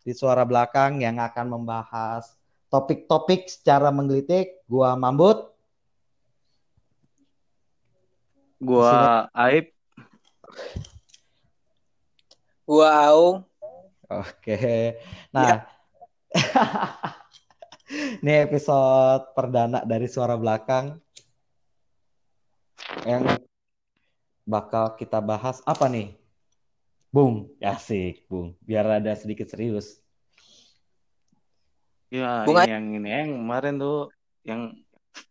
di suara belakang yang akan membahas topik-topik secara menggelitik. Gua Mambut. Gua Aib. Gua Aung. Oke. Nah, ini episode perdana dari suara belakang yang bakal kita bahas apa nih? Bung, asik, Bung. Biar ada sedikit serius. Ya, Bunga- ini yang ini yang kemarin tuh yang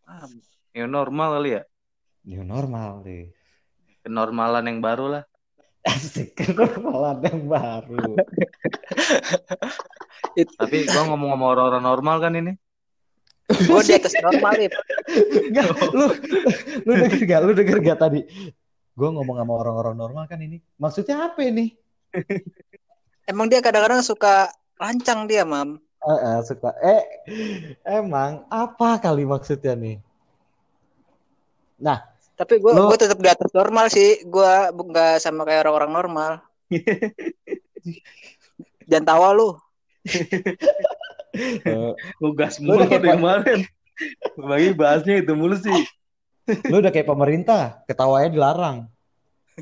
ah, yang normal kali ya. New normal nih. Kenormalan yang baru lah. Asik, kenormalan yang baru. Tapi gua ngomong sama orang-orang normal kan ini. Gua di atas normal. Enggak, lu lu denger gak? Lu denger gak tadi? Gue ngomong sama orang-orang normal kan ini. Maksudnya apa ini? Emang dia kadang-kadang suka lancang dia, Mam. Eh, eh, suka. Eh, emang apa kali maksudnya nih? Nah, Tapi gua Lu- gua tetap di atas normal sih. Bu- nggak sama kayak orang-orang normal. Jangan tawa lu. gas mulu dari kemarin. Bagi bahasnya itu mulu sih. Lu udah kayak pemerintah, ketawanya dilarang.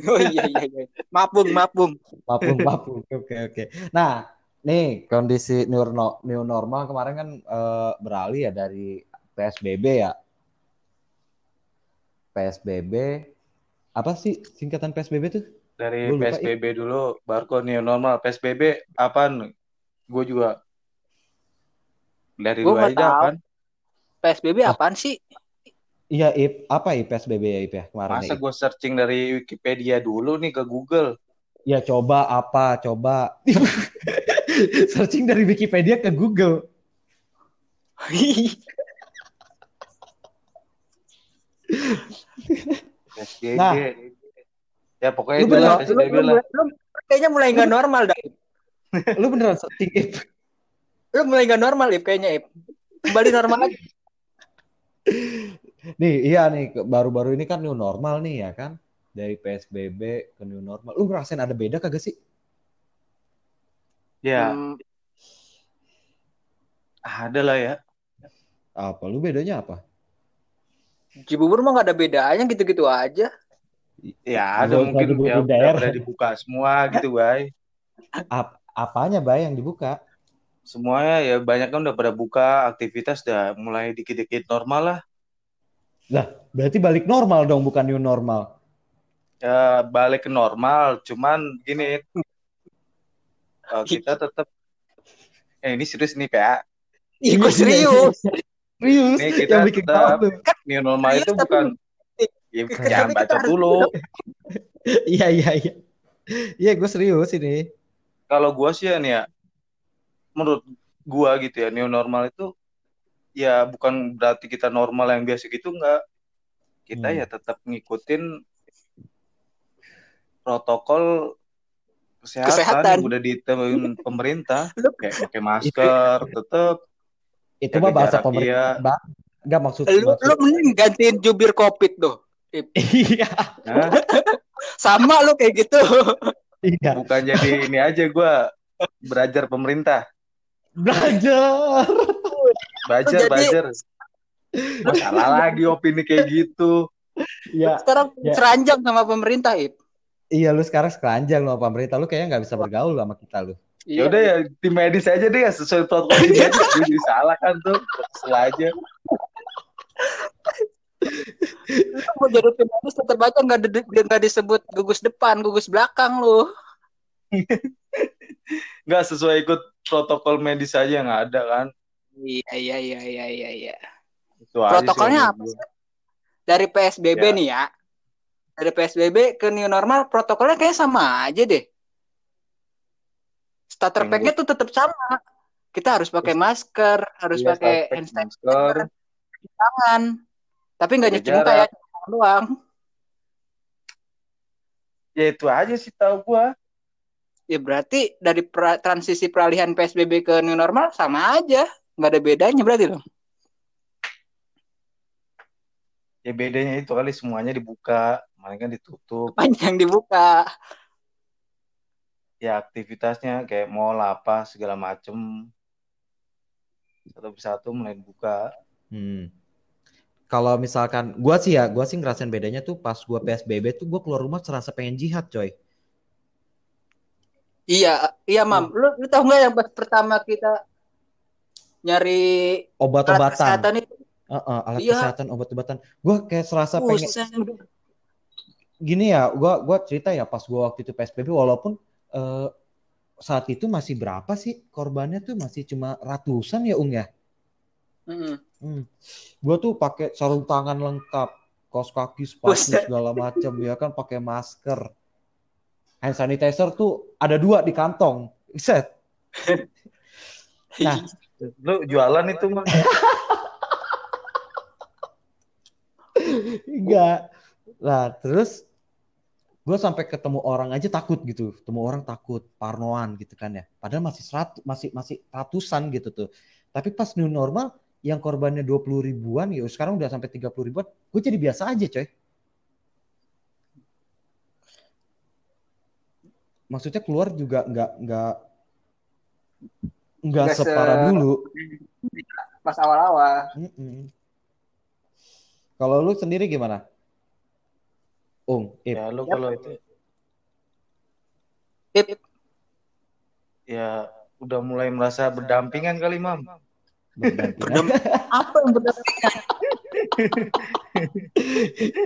Oh iya iya iya. Maaf, Bung, maaf, Bung. Mapung, mapung. Oke, oke. Nah, nih kondisi new, no- new normal kemarin kan eh, beralih ya dari PSBB ya. PSBB apa sih singkatan PSBB tuh? Dari lupa, PSBB dulu, baru ke new normal. PSBB apaan? Gue juga dari Gua lu nggak aja tahu. kan. PSBB apaan sih? Iya, Ip. Apa ya PSBB ya, Ip ya kemarin ya, Masa Ip? gue searching dari Wikipedia dulu nih ke Google. Ya coba apa, coba. Searching dari Wikipedia ke Google. PSBB. Nah. Ya pokoknya Lu itu lah bener- Lu- PSBB lu- lah. lu- lu kayaknya mulai nggak normal dah. Ip. Lu beneran searching, Ip? Lu mulai nggak normal, Ip, kayaknya, Ip. Kembali normal lagi. Nih, iya nih, baru-baru ini kan new normal nih ya kan? Dari PSBB ke new normal. Lu ngerasain ada beda kagak sih? Ya, Hmm, ada lah ya. Apa? Lu bedanya apa? Cibubur mah nggak ada bedanya gitu-gitu aja. Ya ada mungkin ya udah dibuka semua gitu, Bay. Ap- apanya, Bay, yang dibuka? Semuanya ya banyak kan udah pada buka, aktivitas udah mulai dikit-dikit normal lah. Berarti balik normal dong, bukan new normal. Ya balik ke normal, cuman gini eh, kita tetap eh ini serius nih PA. Ih, gua serius. Serius, Nih, kita yang bikin tetap- problem. New normal Serius, itu tapi- bukan ya, Tapi jangan kita baca harus dulu. Iya, iya, iya. Iya, gue serius ini. Kalau gua sih ya nih ya, menurut gua gitu ya, new normal itu ya bukan berarti kita normal yang biasa gitu enggak. Kita Hmm. ya tetap ngikutin protokol kesehatan, Kesehatan. yang udah ditemuin pemerintah kayak pakai masker tetap Itu mah bahasa pemerintah. iya. Bang. Enggak maksud Lu, maksud. lu mending gantiin jubir covid tuh. Iya, nah, Sama lu kayak gitu. iya. bukan jadi ini aja gua belajar pemerintah Belajar. belajar Jadi- belajar masalah lagi opini kayak gitu Iya, Sekarang Ya. seranjang sama pemerintah, Ip. iya lu sekarang sekeranjang lu sama pemerintah lu kayaknya nggak bisa bergaul sama kita lu. ya udah ya tim medis aja deh ya sesuai protokol tim medis jadi salah kan tuh kesel aja Lu mau jadi tim medis tetap aja nggak di- nggak disebut gugus depan, gugus belakang lu. nggak sesuai ikut protokol medis aja nggak ada kan Iya iya iya iya iya. iya. Protokolnya apa sih? Dari PSBB Ya. nih ya. Dari PSBB ke new normal protokolnya kayak sama aja deh. Starter pack-nya tuh tetap sama. Kita harus pakai masker, harus Iya, pakai hand sanitizer, cuci tangan. Tapi nggak nyuci muka ya, doang. ya itu aja sih tahu gua Ya berarti dari pra- transisi peralihan PSBB ke new normal sama aja. Nggak ada bedanya berarti dong. ya bedanya itu kali semuanya dibuka kemarin kan ditutup Panjang dibuka. ya aktivitasnya kayak mall apa segala macem satu persatu mulai buka. Hmm. Kalau misalkan gua sih ya, gua sih ngerasain bedanya tuh pas gua PSBB tuh gua keluar rumah serasa pengen jihad, coy. Iya, iya mam. Lu, lu tahu nggak yang pas pertama kita nyari Obat-obatan. kesehatan itu? Heeh, alat Iya. kesehatan, obat-obatan. Gua kayak serasa pengen Buset. gini ya, gua gua cerita ya pas gua waktu itu PSBB walaupun eh, saat itu masih berapa sih korbannya tuh masih cuma ratusan ya, Ung ya. Mm-mm. Hmm. Gua tuh pakai sarung tangan lengkap, kaos kaki, sepatu segala macam ya kan pakai masker. Hand sanitizer tuh ada dua di kantong. Set. Nah, Lu jualan itu mah. enggak. Nah, terus gue sampai ketemu orang aja takut gitu. Ketemu orang takut, parnoan gitu kan ya. Padahal masih seratus, masih masih ratusan gitu tuh. Tapi pas new normal yang korbannya 20 ribuan, ya sekarang udah sampai 30 ribuan, gue jadi biasa aja coy. Maksudnya keluar juga nggak nggak nggak Nggak se- separah dulu. Pas awal-awal. Mm-mm. Kalau lu sendiri gimana? Ung, Ip. Ya lu kalau itu Ip, ya udah mulai merasa berdampingan kali Mam. berdampingan. apa yang berdampingan?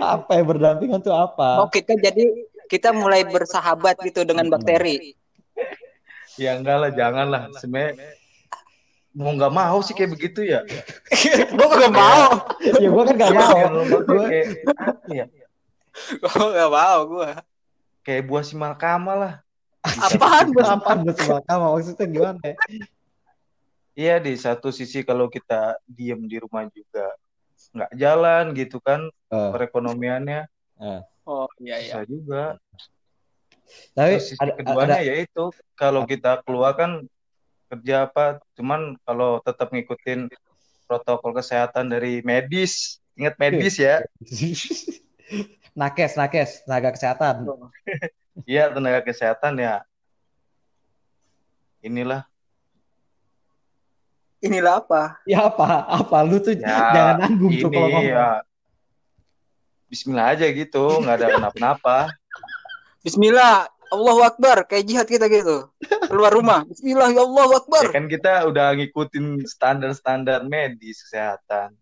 apa yang berdampingan tuh apa? Oh, kita jadi kita mulai bersahabat gitu dengan Hmm. bakteri. Ya enggak lah, jangan lah. Sebenarnya mau nggak mau sih kayak begitu ya. Gue gak mau. ya gua kan gak Ya, mau. apa ya? Gue gak mau gue. Kayak buah si Malkama lah. Apaan gue? Apaan gue sama maksudnya gimana? ya? Iya di satu sisi kalau kita diem di rumah juga nggak jalan gitu kan Eh, perekonomiannya Oh iya iya. bisa juga. Tapi Terus sisi ada, keduanya ada yaitu kalau kita keluar kan kerja apa, cuman kalau tetap ngikutin protokol kesehatan dari medis, ingat medis ya, nakes, nakes, tenaga kesehatan. iya tenaga kesehatan ya. Inilah Inilah apa? Ya apa? Apa lu tuh ya jangan nanggung tuh kalau ini ngomong. ya. Bismillah aja gitu, nggak ada kenapa-napa. Bismillah, Allahu Akbar, kayak jihad kita gitu. Keluar rumah, Bismillah, ya Allahu Ya Akbar. kan kita udah ngikutin standar-standar medis kesehatan.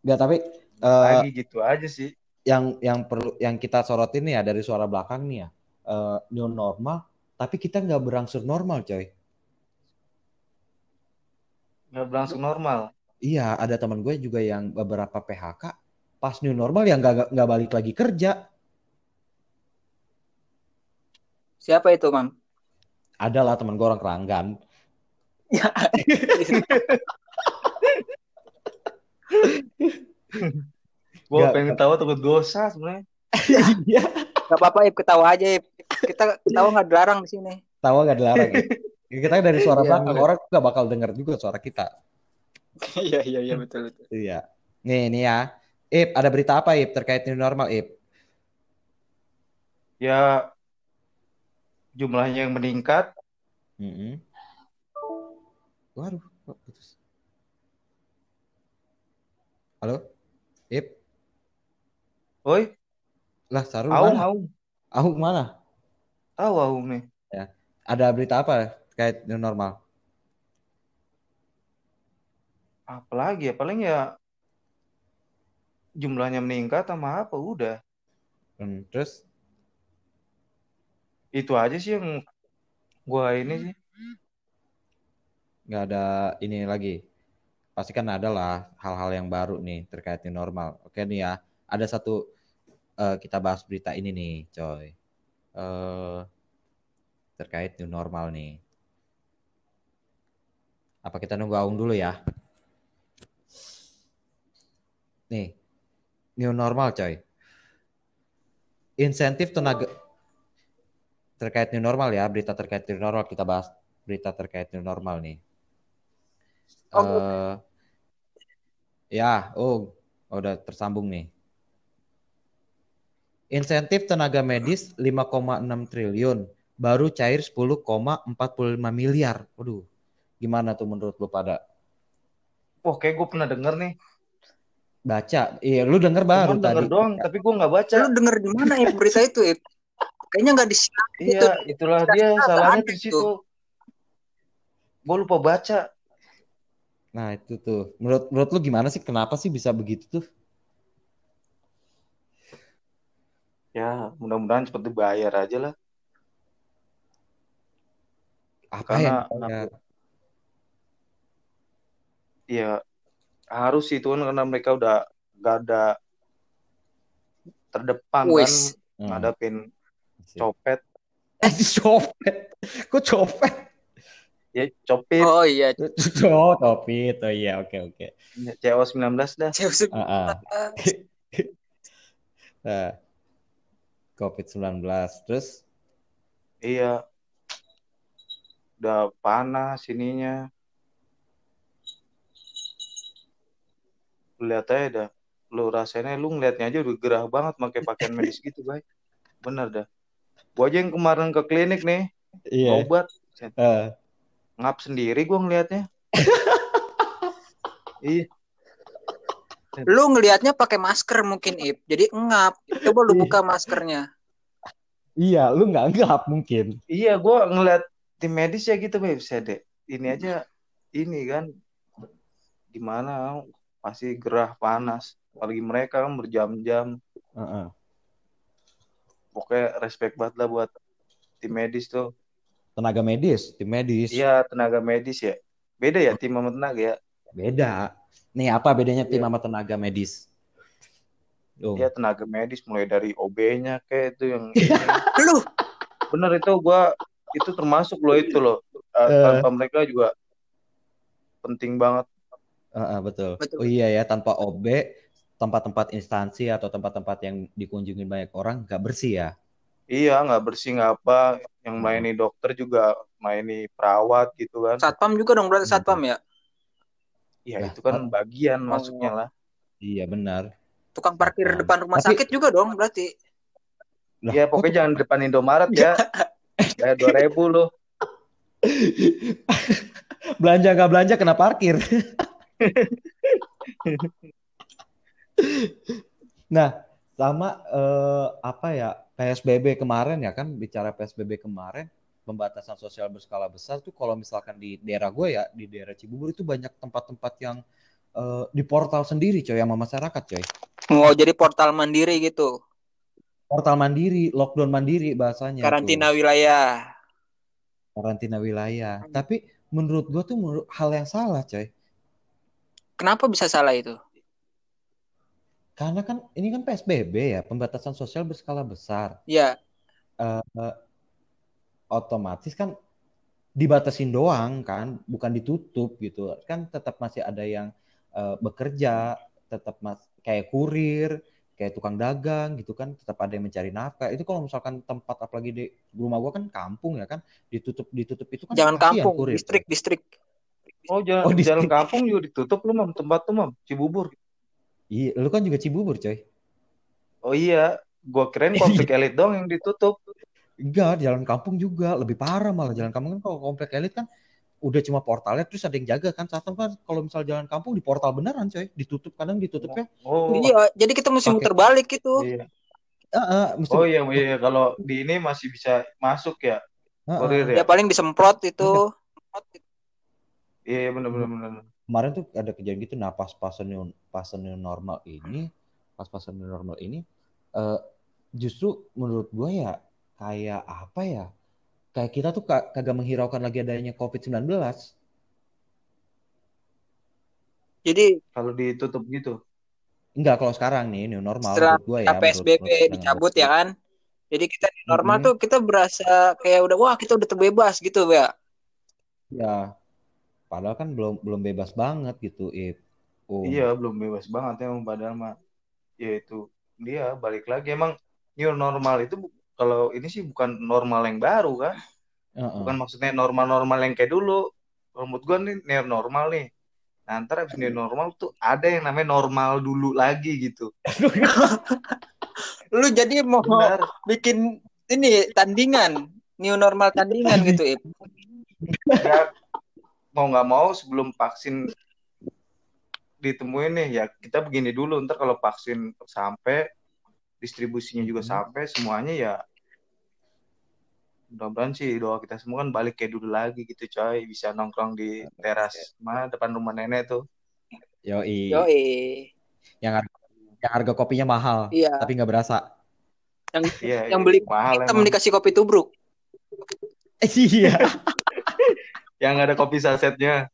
Enggak, tapi eh, Lagi gitu aja sih. yang yang perlu yang kita sorotin nih ya dari suara belakang nih ya. eh, new normal, tapi kita nggak berangsur normal, coy. Nggak berlangsung normal. Iya, ada teman gue juga yang beberapa PHK pas new normal yang nggak nggak balik lagi kerja. Siapa itu, Mam? Ada lah teman gue orang keranggan. Gue Nggak. pengen tahu takut dosa sebenarnya. Iya. Gak apa-apa, Ip, ketawa aja, Ip. Kita ketawa nggak dilarang di sini. Tawa nggak dilarang. ya. Kita dari suara Iya, belakang orang nggak bakal dengar juga suara kita. Iya, iya, iya, betul, betul. Iya. Nih, nih ya. Ip, ada berita apa Ip terkait new normal Ip? Ya jumlahnya yang meningkat. Mm-mm. Waduh, kok putus. Halo? Ip, Oi, lah Saru Aung, mana? Aung. Aung mana? Tahu Aung nih. Ada berita apa terkait new normal? Apalagi ya, paling ya jumlahnya meningkat sama apa udah. Hmm, terus Itu aja sih yang gua ini sih. nggak ada ini lagi. Pasti kan ada lah hal-hal yang baru nih terkait new normal. Oke nih ya, ada satu eh, kita bahas berita ini nih, coy. Eh terkait new normal nih. Apa kita nunggu Aung dulu ya? Nih, new normal coy. Insentif tenaga terkait new normal ya, berita terkait new normal kita bahas berita terkait new normal nih. Oh. Eh ya, oh, udah tersambung nih. Insentif tenaga medis 5,6 triliun baru cair 10,45 miliar. Waduh, gimana tuh menurut lu pada? Wah, kayak gue pernah denger nih. Baca, iya lu denger baru Cuman tadi. denger doang, tapi gue nggak baca. Lu denger di mana ya berita itu? Ip? Kayaknya nggak di Iya, itulah dia salahnya itu. di situ. Gue lupa baca. Nah itu tuh, menurut menurut lu gimana sih? Kenapa sih bisa begitu tuh? Ya, mudah-mudahan cepet dibayar aja lah. Apa Karena yang ya, ya harus sih itu kan karena mereka udah gak ada terdepan kan Wis. Hmm. ngadapin. Copet. Eh, copet. Kok copet? Ya, copet. Oh iya. Oh, topit. Oh iya, oke oke. CO 19 dah. Zeus. Ah, ah. Nah, COVID-19. Terus Iya. Udah panas ininya. Lihat aja dah. Lu rasanya lu ngeliatnya aja udah gerah banget pakai pakaian medis gitu, baik. Bener dah. Gua aja yang kemarin ke klinik nih, iya. obat, Eh, ngap sendiri gua ngelihatnya. iya, Lu ngelihatnya pakai masker mungkin Ip. Jadi ngap. Coba lu Iya. buka maskernya. iya, lu nggak nggak mungkin. iya gua ngeliat tim medis ya gitu, Beb. Sede. Ini aja ini kan gimana pasti gerah panas. Apalagi mereka kan berjam-jam. Heeh. Pokoknya respect banget lah buat tim medis tuh. Tenaga medis, tim medis. Iya, tenaga medis ya. Beda ya tim sama tenaga ya. Beda. Nih apa bedanya tim Iya. sama tenaga medis? Iya, tenaga medis mulai dari OB-nya kayak itu yang ini. Lu bener itu gua itu termasuk loh itu loh. Uh, Eh. tanpa mereka juga penting banget. Heeh, betul. Betul. Oh iya ya, tanpa OB, tempat-tempat instansi atau tempat-tempat yang dikunjungi banyak orang nggak bersih ya. Iya, nggak bersih nggak apa. Yang melayani dokter juga melayani perawat gitu kan. satpam juga dong berarti satpam ya. Ya Lah, itu kan bagian masuknya lah. Iya benar. Tukang parkir Satpam. depan rumah Tapi- sakit juga dong berarti. Iya, pokoknya jangan depan Indomaret ya. Kayak dua ribu loh. belanja nggak belanja kena parkir. nah, sama eh, apa ya PSBB kemarin ya kan bicara PSBB kemarin pembatasan sosial berskala besar tuh kalau misalkan di daerah gue ya di daerah Cibubur itu banyak tempat-tempat yang eh, di portal sendiri coy sama masyarakat coy. Mau jadi portal mandiri gitu. Portal mandiri, lockdown mandiri bahasanya. tuh. Karantina wilayah. karantina wilayah. Tapi menurut gue tuh menurut hal yang salah coy. Kenapa bisa salah itu? Karena kan ini kan PSBB ya, pembatasan sosial berskala besar. Ya, Eh, otomatis kan dibatasin doang kan, bukan ditutup gitu. Kan tetap masih ada yang eh, bekerja, tetap mas kayak kurir, kayak tukang dagang gitu kan, tetap ada yang mencari nafkah. Itu kalau misalkan tempat apalagi di rumah gua kan kampung ya kan, ditutup ditutup itu kan jangan kasihan kampung, kurir. distrik, distrik. Oh, jalan, Oh, di- jalan kampung juga ditutup lu, Mam. Tempat tuh, Mam. Cibubur. Iya, lu kan juga Cibubur coy. Oh iya, gua keren komplek elit dong yang ditutup. Enggak, jalan kampung juga lebih parah malah jalan kampung kan kalau komplek elit kan udah cuma portalnya terus ada yang jaga kan saat kan kalau misal jalan kampung di portal beneran coy ditutup kadang ditutupnya Oh, Iya, jadi kita mesti Pakai- muter balik gitu. iya. Heeh, mesti Oh iya, iya kalau di ini masih bisa masuk ya. heeh. Kurir Ya ya. paling disemprot itu. Iya, iya benar benar benar. Kemarin tuh ada kejadian gitu nah pas pas new pas new normal ini pas pas new normal ini eh, justru menurut gue ya kayak apa ya kayak kita tuh ka- kagak menghiraukan lagi adanya COVID-19 Jadi Kalau ditutup gitu. enggak kalau sekarang nih new normal Setelah menurut gue ya PSBB menurut dicabut ya kan. Jadi kita di normal Mhm. tuh kita berasa kayak udah wah kita udah terbebas gitu ya. ya padahal kan belum belum bebas banget gitu Ip. Oh. Iya, belum bebas banget emang padahal mah. Ya itu dia balik lagi emang new normal itu kalau ini sih bukan normal yang baru kan. Heeh. Bukan maksudnya normal-normal yang kayak dulu. Menurut gua nih new normal nih. Nah, ntar abis new normal tuh ada yang namanya normal dulu lagi gitu. Lu jadi mau Benar. bikin ini tandingan new normal tandingan gitu, Ip. ya mau nggak mau sebelum vaksin ditemuin nih ya kita begini dulu ntar kalau vaksin sampai distribusinya juga Hmm. sampai semuanya ya mudah-mudahan sih doa kita semua kan balik kayak dulu lagi gitu coy bisa nongkrong di teras mana depan rumah nenek tuh Yoi. Yoi. Yang harga, yang harga kopinya mahal, Iya. tapi nggak berasa. iya Yang iya, beli mahal Hitam emang dikasih kopi tubruk. Iya. yang ada kopi sasetnya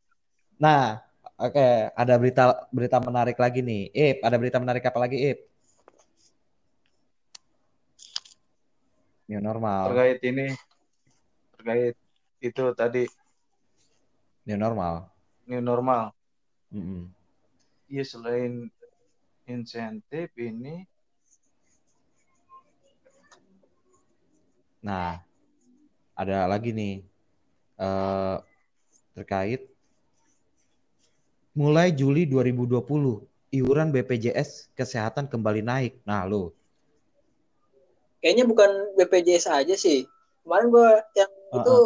Nah, oke, ada berita berita menarik lagi nih. Ip, ada berita menarik apa lagi, Ip? New normal. terkait ini terkait itu tadi New normal. new normal iya selain insentif ini Nah, ada lagi nih eh, terkait mulai Juli 2020 iuran BPJS kesehatan kembali naik. Nah, lo. Kayaknya bukan BPJS aja sih. Kemarin gue yang Uh-uh. itu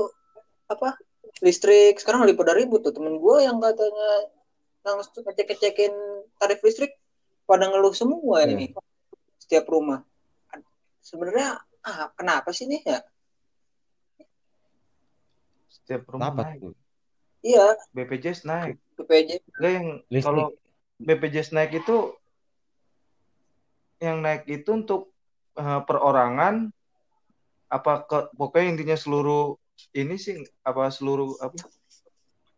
apa listrik sekarang lebih pada ribut tuh temen gue yang katanya langsung ngecek-ngecekin tarif listrik pada ngeluh semua Iya. ini setiap rumah. Sebenarnya ah, kenapa sih nih ya? setiap rumah Kenapa naik tuh? Iya, BPJS naik BPJS Enggak yang Listrik. kalau BPJS naik itu yang naik itu untuk eh, perorangan apa ke pokoknya intinya seluruh ini sih apa seluruh apa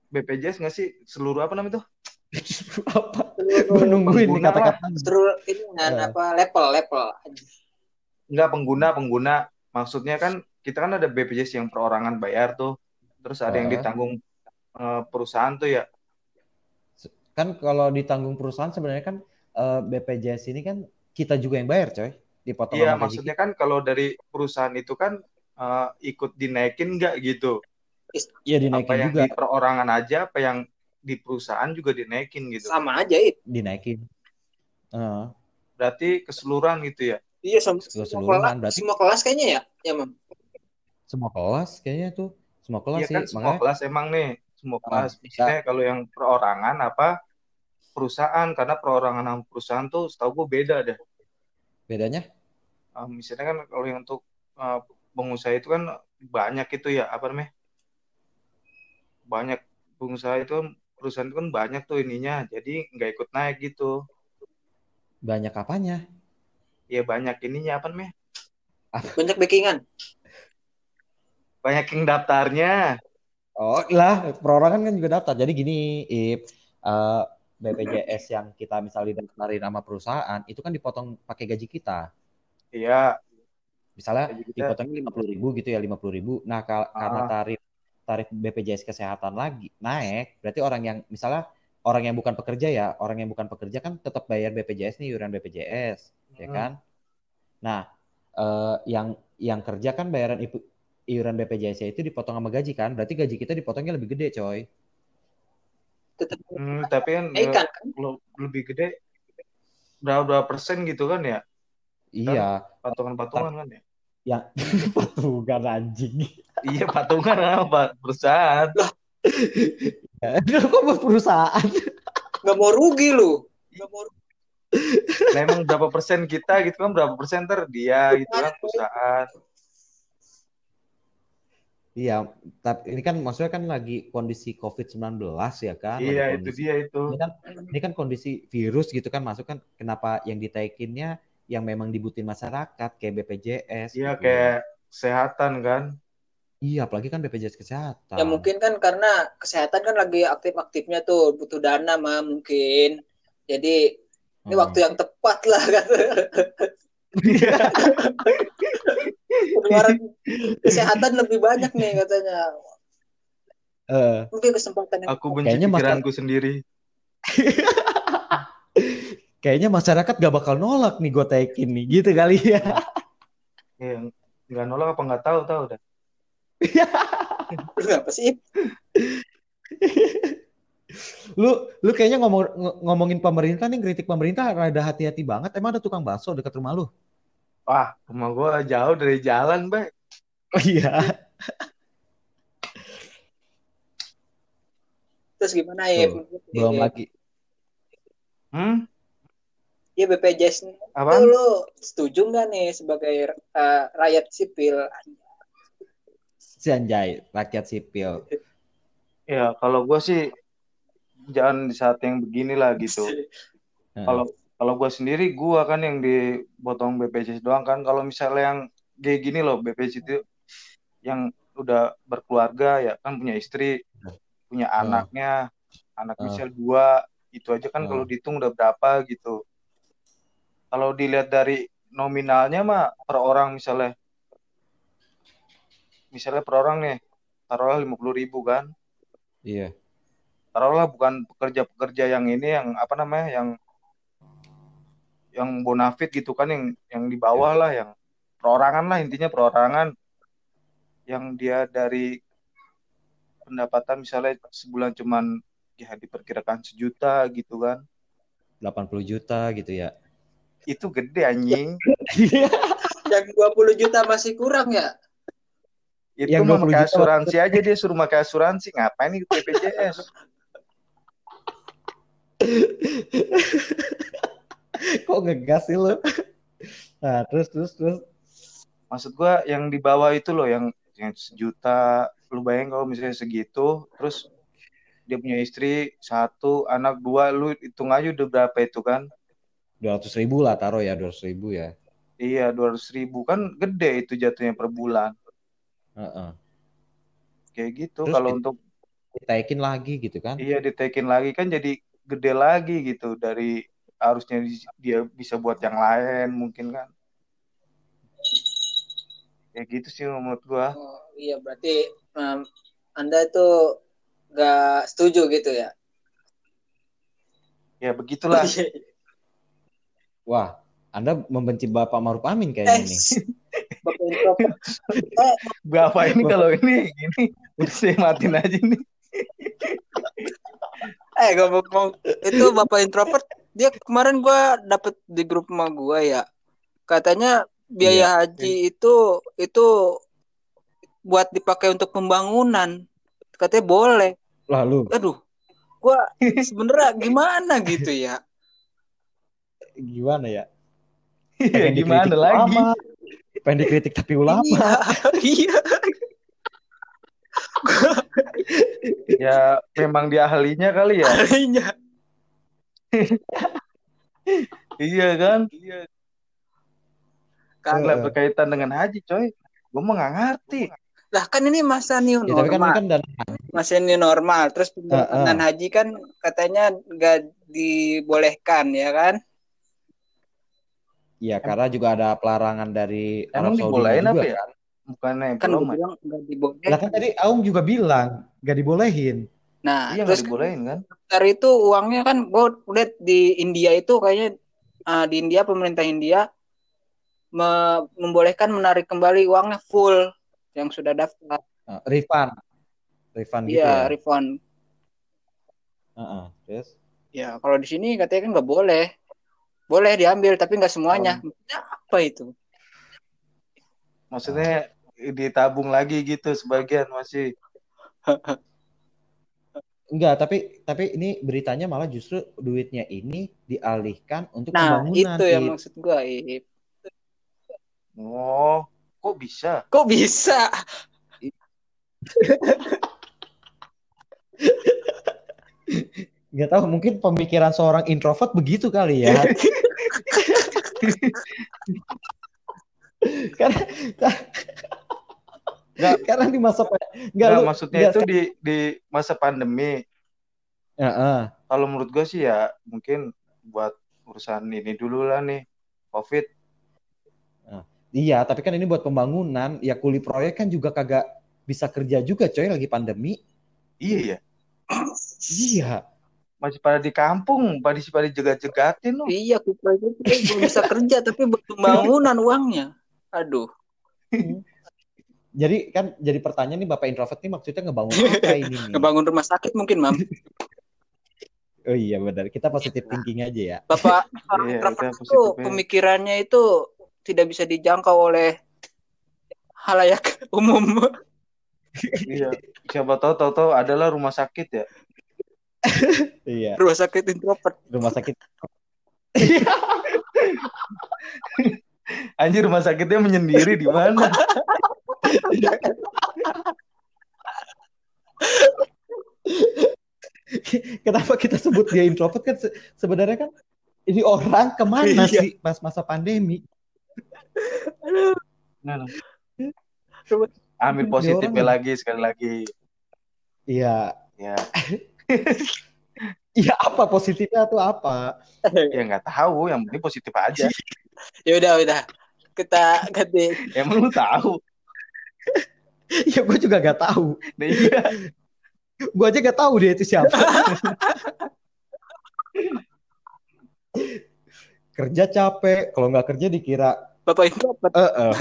BPJS nggak sih seluruh apa namanya tuh apa? Nih Pengguna kata-kata. seluruh ini kan Eh. apa level level nggak pengguna pengguna maksudnya kan kita kan ada BPJS yang perorangan bayar tuh terus ada yang Eh. ditanggung eh, perusahaan tuh ya Kan kalau ditanggung perusahaan sebenarnya kan eh, BPJS ini kan kita juga yang bayar, coy. Dipotong iya sama maksudnya kan kalau dari perusahaan itu kan eh, ikut dinaikin nggak gitu. Iya apa dinaikin yang juga, di perorangan aja apa yang di perusahaan juga dinaikin gitu sama aja itu. dinaikin. Eh, berarti keseluruhan gitu ya Iya sem- Keseluruhan, semua kelas, berarti- semua kelas kayaknya ya, ya mam. semua kelas kayaknya tuh, semua kelas Iya sih. kan semua Makanya kelas emang nih semua Ah, kelas. iya. maksudnya kalau yang perorangan apa perusahaan karena perorangan sama perusahaan tuh setahu gue beda deh. Bedanya? Ah, misalnya kan kalau yang untuk ah, pengusaha itu kan banyak itu ya apa namanya? Banyak pengusaha itu kan, perusahaan itu kan banyak tuh ininya jadi nggak ikut naik gitu. Banyak apanya? ya banyak ininya apa namanya? Banyak backingan. banyak yang daftarnya Oh lah, perorangan kan juga daftar. Jadi gini, Ip, eh, BPJS yang kita misalnya daftarin sama perusahaan, itu kan dipotong pakai gaji kita. iya Misalnya gaji kita dipotongnya lima puluh ribu gitu ya, lima puluh ribu. Nah, kal- karena ah, tarif tarif BPJS kesehatan lagi naik, berarti orang yang misalnya orang yang bukan pekerja ya, orang yang bukan pekerja kan tetap bayar BPJS nih, iuran BPJS, ya hmm, kan? Nah, eh, yang yang kerja kan bayaran iuran BPJS itu dipotong sama gaji kan, berarti gaji kita dipotongnya lebih gede, coy. Tetap hmm, tapi kan eh, kan. lo- lebih gede berapa berapa persen gitu kan ya Iya, patungan-patungan kan ya yang patungan anjing. iya patungan apa perusahaan Aduh, kok buat perusahaan? Nggak mau rugi lu. Nggak mau rugi. Nah, emang berapa persen kita gitu kan berapa persen ntar dia gitu kan perusahaan Iya, tapi ini kan maksudnya kan lagi kondisi COVID-19 ya kan, lagi iya itu kondisi dia itu ini kan ini kan kondisi virus gitu kan masuk kan kenapa yang ditaikinnya yang memang dibutuhin masyarakat kayak BPJS iya gitu. kayak kesehatan kan Iya, apalagi kan BPJS Ya kesehatan. mungkin kan karena kesehatan kan lagi aktif-aktifnya tuh butuh dana mah mungkin. Jadi ini Hmm. waktu yang tepat lah kan. Pengeluaran kesehatan lebih banyak nih katanya. Eh, Mungkin kesempatan aku benci kayaknya masa- pikiranku sendiri kayaknya masyarakat gak bakal nolak nih gue taikin nih, gitu kali ya. ya nggak nolak apa nggak tahu tahu dah Lu apa sih? Lu lu kayaknya ngomong ng- ngomongin pemerintah nih, kritik pemerintah rada hati-hati banget. Emang ada tukang bakso dekat rumah lu? Wah rumah gua jauh dari jalan bay Oh iya. Terus gimana ya? Tuh, Belum lagi. Hmm? Ya BPJS itu Apaan? lu setuju nggak nih sebagai eh, rakyat sipil? Janjai, rakyat sipil. Ya, kalau gue sih jangan di saat yang beginilah gitu. Heeh. Kalau kalau gue sendiri gue kan yang dipotong BPJS doang kan. Kalau misalnya yang kayak gini loh BPJS itu yang udah berkeluarga ya kan punya istri, punya Hmm. anaknya, anak Hmm. misal dua itu aja kan Hmm. kalau dihitung udah berapa gitu. Kalau dilihat dari nominalnya mah per orang misalnya misalnya per orang nih taruhlah lima puluh ribu kan Iya. taruhlah bukan pekerja-pekerja yang ini yang apa namanya yang yang bonafit gitu kan yang yang di bawah lah yang perorangan lah intinya perorangan. Yang dia dari pendapatan misalnya sebulan cuman ya diperkirakan sejuta gitu kan. 80 juta gitu ya. itu gede anjing. Yang 20 juta masih kurang ya? itu Yang mah 20 pakai juta asuransi aja dia suruh pakai asuransi. Ngapain nih BPJS Kok ngegas sih lu? Nah, terus terus terus. maksud gua yang di bawah itu loh yang yang sejuta lu bayang kalau misalnya segitu terus dia punya istri satu anak dua lu hitung aja udah berapa itu kan 200 ribu lah taruh ya 200 ribu ya. iya dua ribu kan gede itu jatuhnya per bulan Heeh. kayak gitu Terus kalau di- untuk Ditaikin lagi gitu kan. iya ditekin lagi kan jadi gede lagi gitu dari harusnya di- dia bisa buat yang lain mungkin kan kayak gitu sih menurut gua Oh, iya berarti em, Anda itu nggak setuju gitu ya? ya begitulah Wah, Anda membenci Bapak Maruf Amin kayaknya nih. Bapak introvert. Eh, Bapak ini kalau ini gini udah saya matiin aja nih eh ngomong-ngomong itu bapak introvert dia kemarin gua dapet di grup sama gua ya. Katanya biaya haji itu itu buat dipakai untuk pembangunan. Katanya boleh. Lalu? Aduh gua sebenarnya gimana gitu ya? Gimana ya? ya Pengen gimana dikritik lagi? Ulama, pengen dikritik tapi ulama. iya ya memang dia ahlinya kali ya? Iya iya kan? Iya. Kan nggak berkaitan dengan haji coy. Gue mah nggak ngerti. Lah kan ini masa new Ya, tapi kan ini normal. kan dan masa new normal. Terus pembangunan haji kan katanya nggak dibolehkan ya kan? Ya karena juga ada pelarangan dari emang Arab Saudi dibolehin juga. apa ya? Kan. bukannya kan belum bilang nggak dibolehkan Lah kan tadi Aung juga bilang gak dibolehin. Nah iya terus dibolehin kan? dari itu uangnya kan gue lihat di India itu kayaknya ah, di India pemerintah India me- membolehkan menarik kembali uangnya full yang sudah daftar. Uh, refund. Refund gitu iya ya. refund. Heeh, terus? Ya kalau di sini katanya kan nggak boleh. Boleh diambil tapi nggak semuanya. Maksudnya apa itu? Maksudnya ditabung lagi gitu sebagian masih enggak, tapi tapi ini beritanya malah justru duitnya ini dialihkan untuk nah pembangunan. itu yang Ip. maksud gue Ip. oh kok bisa kok bisa Nggak tahu, mungkin pemikiran seorang introvert begitu kali ya. karena Nggak. karena di masa pa- nggak Nggak, lu maksudnya nggak itu di di masa pandemi Heeh. kalau menurut gue sih ya mungkin buat urusan ini dulu lah nih covid Iya, tapi kan ini buat pembangunan. Ya kuli proyek kan juga kagak bisa kerja juga coy lagi pandemi. iya ya Iya. masih pada di kampung pada pada jegat-jegatin loh iya kupra itu belum bisa kerja tapi buat pembangunan uangnya aduh Jadi kan jadi pertanyaan nih Bapak introvert nih maksudnya ngebangun apa ini nih? ngebangun rumah sakit mungkin mam Oh iya benar. Kita positive thinking aja ya. bapak orang Iya, introvert itu pemikirannya itu tidak bisa dijangkau oleh halayak umum iya siapa tahu tahu tahu adalah rumah sakit ya iya Rumah sakit introvert. rumah sakit anjir rumah sakitnya menyendiri di mana kenapa kita sebut dia introvert kan? Se- sebenarnya kan ini orang ke mana Iya. sih pas masa pandemi? Nah, Rumah- ambil positifnya lagi sekali lagi. Iya. Ya iya apa positifnya tuh apa? Ya nggak tahu. Yang penting positif aja. Ya udah udah. Kita ganti. emang lu tahu ya gue juga gak tahu nah, iya gue aja gak tahu dia itu siapa kerja capek kalau nggak kerja dikira Bapak introvert. eh eh.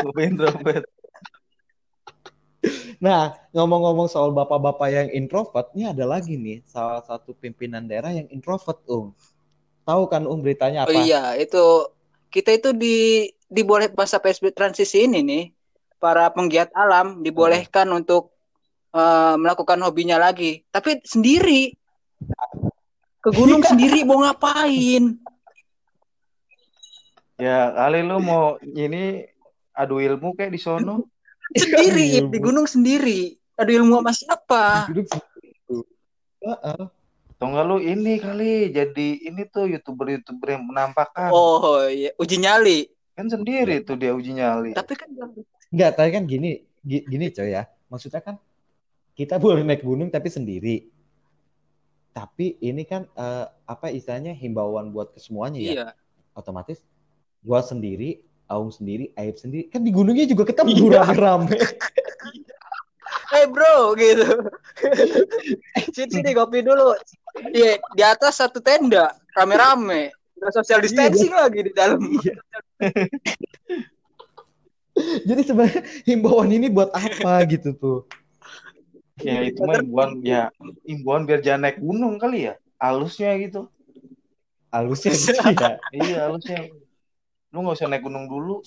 Bapak introvert Nah, ngomong-ngomong soal bapak-bapak yang introvert, ini ada lagi nih salah satu pimpinan daerah yang introvert, Um. Tahu kan Um beritanya Oh apa? iya, itu kita itu di diboleh masa PSBB transisi ini nih, para penggiat alam dibolehkan untuk eh, melakukan hobinya lagi, tapi sendiri ke gunung sendiri mau ngapain? ya kali lu mau ini adu ilmu kayak di sono Sendiri di gunung sendiri. Ada ilmu sama siapa? Atau enggak lu ini kali jadi ini tuh youtuber-youtuber yang menampakkan Oh iya, uji nyali. Kan sendiri tuh dia uji nyali Tapi kan Enggak, tapi kan gini, gi- gini coy ya. Maksudnya kan kita boleh naik gunung tapi sendiri. Tapi ini kan eh, apa istilahnya himbauan buat ke semuanya ya. iya. Otomatis gua sendiri, Aung sendiri, Aib sendiri. Kan di gunungnya juga ketemu Iya. rame-rame. Eh bro gitu. sini sini kopi dulu. Iya, di atas satu tenda, rame-rame. Udah social distancing lagi di dalam. Jadi sebenarnya himbauan ini buat apa gitu tuh? ya itu mah imbuan ya imbuan biar jangan naik gunung kali ya halusnya gitu Halusnya gitu ya. iya halusnya lu nggak usah naik gunung dulu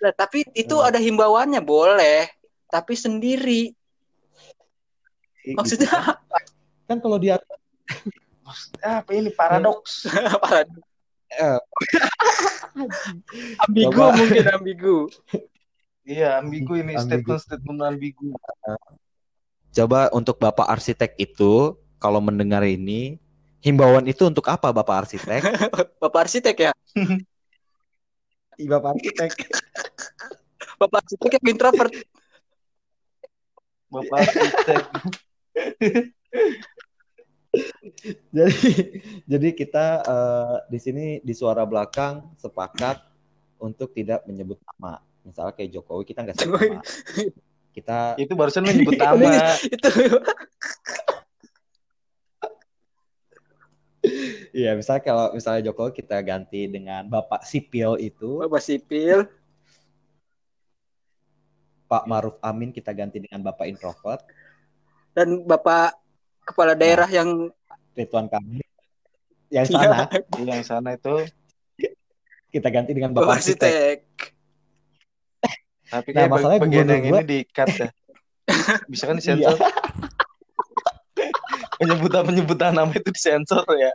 Lah, tapi itu Hmm. ada himbauannya boleh, tapi sendiri. Maksudnya apa? kan kalau dia apa ini paradoks ambigu Coba. mungkin ambigu. iya ambigu ini Ambigu. statement-statement ambigu coba untuk Bapak arsitek itu kalau mendengar ini himbauan itu untuk apa Bapak arsitek? Bapak arsitek ya? Ih, Bapak arsitek. Bapak arsitek yang introvert. bapak arsitek jadi jadi kita eh, di sini di suara belakang sepakat untuk tidak menyebut nama. Misalnya kayak Jokowi kita nggak sebut nama. Kita itu barusan lu nyebut nama itu Iya, misalnya kalau misalnya Jokowi kita ganti dengan Bapak Sipil itu, Bapak sipil. Pak Maruf Amin kita ganti dengan Bapak Introvert, dan Bapak kepala daerah yang Ridwan Kamil. Yang Iya. sana. Iya, yang sana itu. Kita ganti dengan Bapak Arsitek. tapi Nah, masalahnya bagian yang gua- ini di cut ya. Bisa kan Iya. disensor? Penyebutan penyebutan nama itu disensor ya.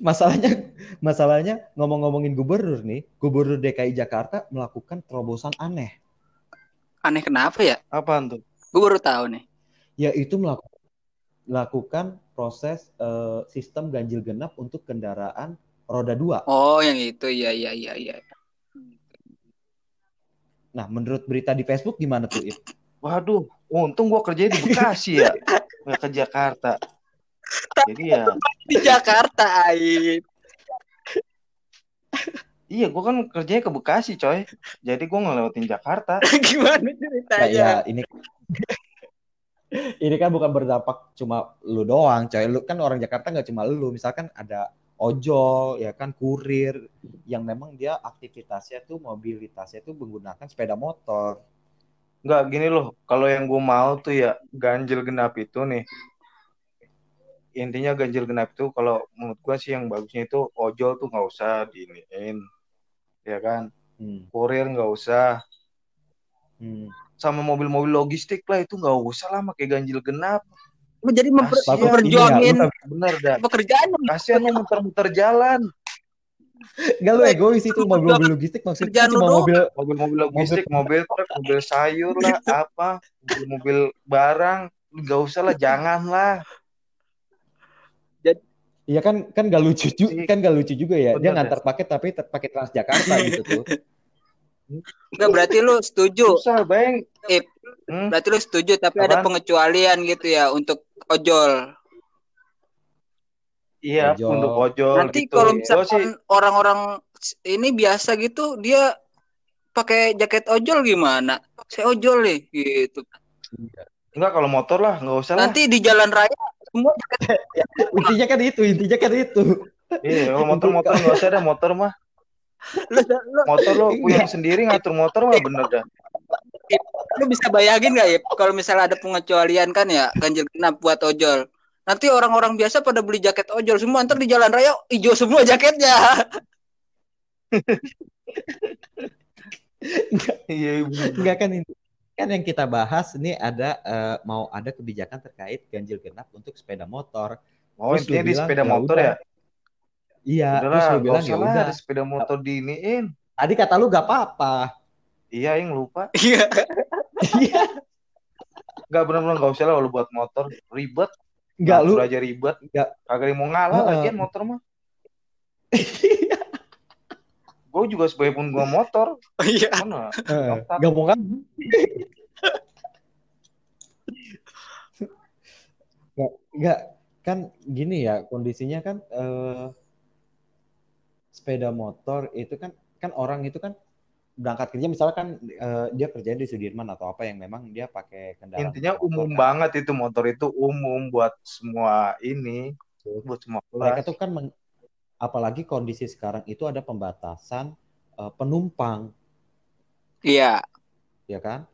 Masalahnya masalahnya ngomong-ngomongin gubernur nih, Gubernur DKI Jakarta melakukan terobosan aneh, Aneh kenapa ya? apaan tuh Gue baru tahu nih. yaitu melakukan melakukan proses eh, sistem ganjil genap untuk kendaraan roda dua. Oh, yang itu. Iya, iya, iya, iya. Nah, menurut berita di Facebook gimana tuh? Ip? waduh untung gua kerjanya di Bekasi ya nggak ke Jakarta jadi ya Di Jakarta, Aib. Iya gua kan kerjanya ke Bekasi coy jadi gua ngelewatin Jakarta Gimana Ya, ceritanya? ya, ini ini kan bukan berdampak cuma lu doang, coy. Lu kan orang Jakarta nggak cuma lu, misalkan ada ojol, ya kan kurir yang memang dia aktivitasnya tuh mobilitasnya tuh menggunakan sepeda motor. nggak gini loh kalau yang gua mau tuh ya ganjil genap itu nih intinya ganjil genap itu kalau menurut gua sih yang bagusnya itu ojol tuh nggak usah diiniin ya kan? Hmm. kurir nggak usah. Hmm. sama mobil-mobil logistik lah itu nggak usah lah pakai ganjil genap. Jadi memper, Kasian. memperjuangin Ini ya, bener dah pekerjaan kasihan lu muter-muter jalan. Enggak lu egois itu mobil-mobil logistik maksudnya cuma mobil mobil-mobil logistik mobil truk mobil sayur lah apa mobil-mobil barang. Nggak usah lah jangan lah Iya kan kan gak lucu juga Iya. kan gak lucu juga ya. Dia ngantar paket tapi pakai Transjakarta gitu tuh. Enggak berarti lu setuju. susah bang Eh, Hmm? berarti lu setuju tapi ada Apaan? pengecualian gitu ya untuk ojol. iya Ojol. untuk ojol Nanti gitu kalau misalkan sih orang-orang ini biasa gitu dia pakai jaket ojol gimana? Saya ojol nih gitu. enggak kalau motor lah nggak usah lah Nanti di jalan raya semua jaket Intinya kan itu, intinya kan itu. iya kalau motor-motor nggak usah dah motor mah lu, lu, motor lo punya sendiri ngatur motor mah bener dah lu bisa bayangin nggak ya kalau misalnya ada pengecualian kan ya ganjil genap buat ojol. Nanti orang-orang biasa pada beli jaket ojol semua ntar di jalan raya hijau semua jaketnya. iya bener. Enggak kan ini kan yang kita bahas ini ada eh, mau ada kebijakan terkait ganjil genap untuk sepeda motor. oh Terus intinya lu di bilang, sepeda ya motor udah. ya Iya, terus lu bilang ya udah. di sepeda motor diiniin Tadi kata lu gak apa-apa. iya yang lupa Iya. Iya. nggak bener-bener nggak usah lah kalau buat motor ribet Enggak lu aja ribet Nggak. kagak mau ngalah Heeh. lagian motor mah gue juga sebagai pun gua motor Iya. mana eh, nggak mau kan? Nggak, nggak kan gini ya kondisinya kan eh, sepeda motor itu kan kan orang itu kan berangkat kerja misalkan eh, dia kerja di Sudirman atau apa yang memang dia pakai kendaraan intinya motor umum kan. banget itu motor itu umum buat semua ini buat semua mereka tuh kan meng- apalagi kondisi sekarang itu ada pembatasan eh, penumpang. Iya. ya kan?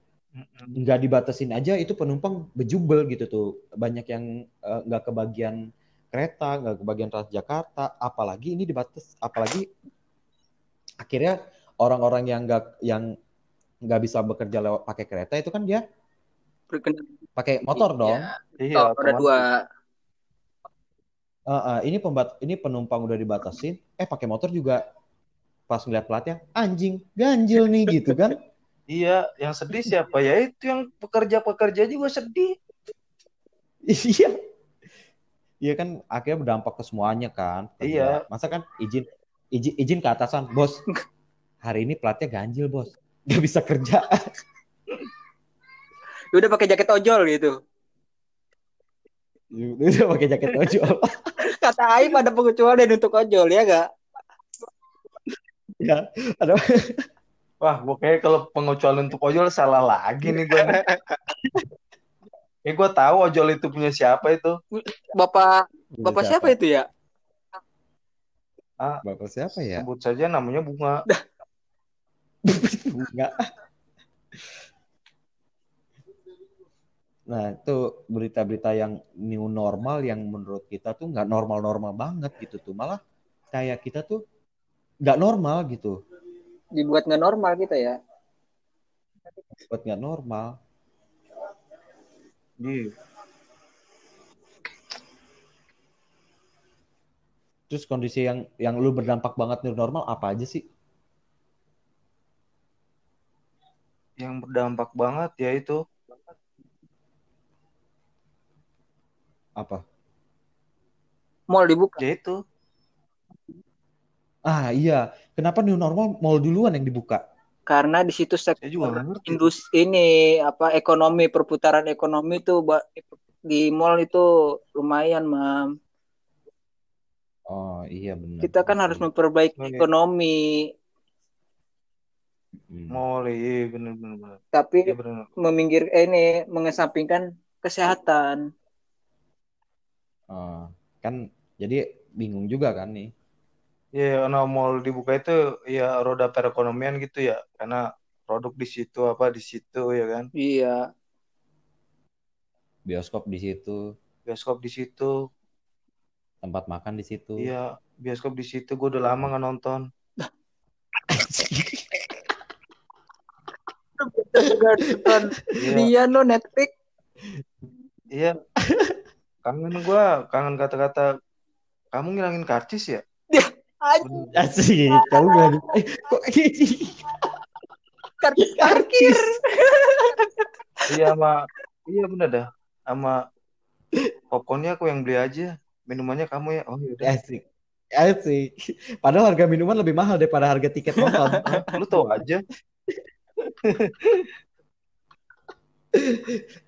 Nggak dibatasin aja itu penumpang bejubel gitu tuh. Banyak yang eh, nggak kebagian kereta nggak kebagian Transjakarta. Apalagi ini dibatas apalagi akhirnya orang-orang yang nggak yang nggak bisa bekerja lewat pakai kereta itu kan dia pakai motor dong. iya Iya, ada dua. Eh, eh, ini pembat ini penumpang udah dibatasin. Eh pakai motor juga. Pas ngeliat platnya anjing ganjil nih gitu kan. Iya yang sedih siapa? Ya itu yang pekerja-pekerja juga sedih. Iya. Iya kan akhirnya berdampak ke semuanya kan. Iya. masa kan izin izin izin ke atasan bos hari ini platnya ganjil bos. Nggak bisa kerja. Udah pakai jaket ojol gitu. Udah pakai jaket ojol. Kata Aib ada pengecualian untuk ojol ya gak? ya ada. Wah gue kayak kalau pengecualian untuk ojol salah lagi nih gue. Eh gue tahu ojol itu punya siapa itu. Bapak Bapak siapa? itu ya? bapak siapa ya? sebut saja namanya bunga. Bunga nah itu berita-berita yang new normal yang menurut kita tuh nggak normal-normal banget gitu tuh malah kayak kita tuh nggak normal gitu Dibuat nggak normal kita ya. buat nggak normal Iya. terus kondisi yang yang lu berdampak banget new normal apa aja sih yang berdampak banget ya itu apa Mall dibuka. ya itu ah iya kenapa new normal mall duluan yang dibuka Karena di situ sektor industri ini apa ekonomi perputaran ekonomi itu di mall itu lumayan mam. oh iya benar Kita kan harus memperbaiki Oke. ekonomi, Hmm. mall iya bener bener bener tapi iya bener meminggir eh, ini mengesampingkan kesehatan. Oh, kan jadi bingung juga kan nih. Iya, karena mall dibuka itu ya roda perekonomian gitu ya, karena produk di situ apa di situ ya kan, Iya. bioskop di situ. Bioskop di situ, tempat makan di situ. Iya bioskop di situ, gue udah lama nggak nonton. Iya, no Netflix. iya. Kangen gua, kangen kata-kata kamu ngilangin karcis ya? Asik, kamu gak eh, kok karcis parkir. Iya sama iya bener dah. Sama popcornnya aku yang beli aja. Minumannya kamu ya. Oh yaudah. asik. Asik. Padahal harga minuman lebih mahal daripada harga tiket nonton. Lu tahu aja.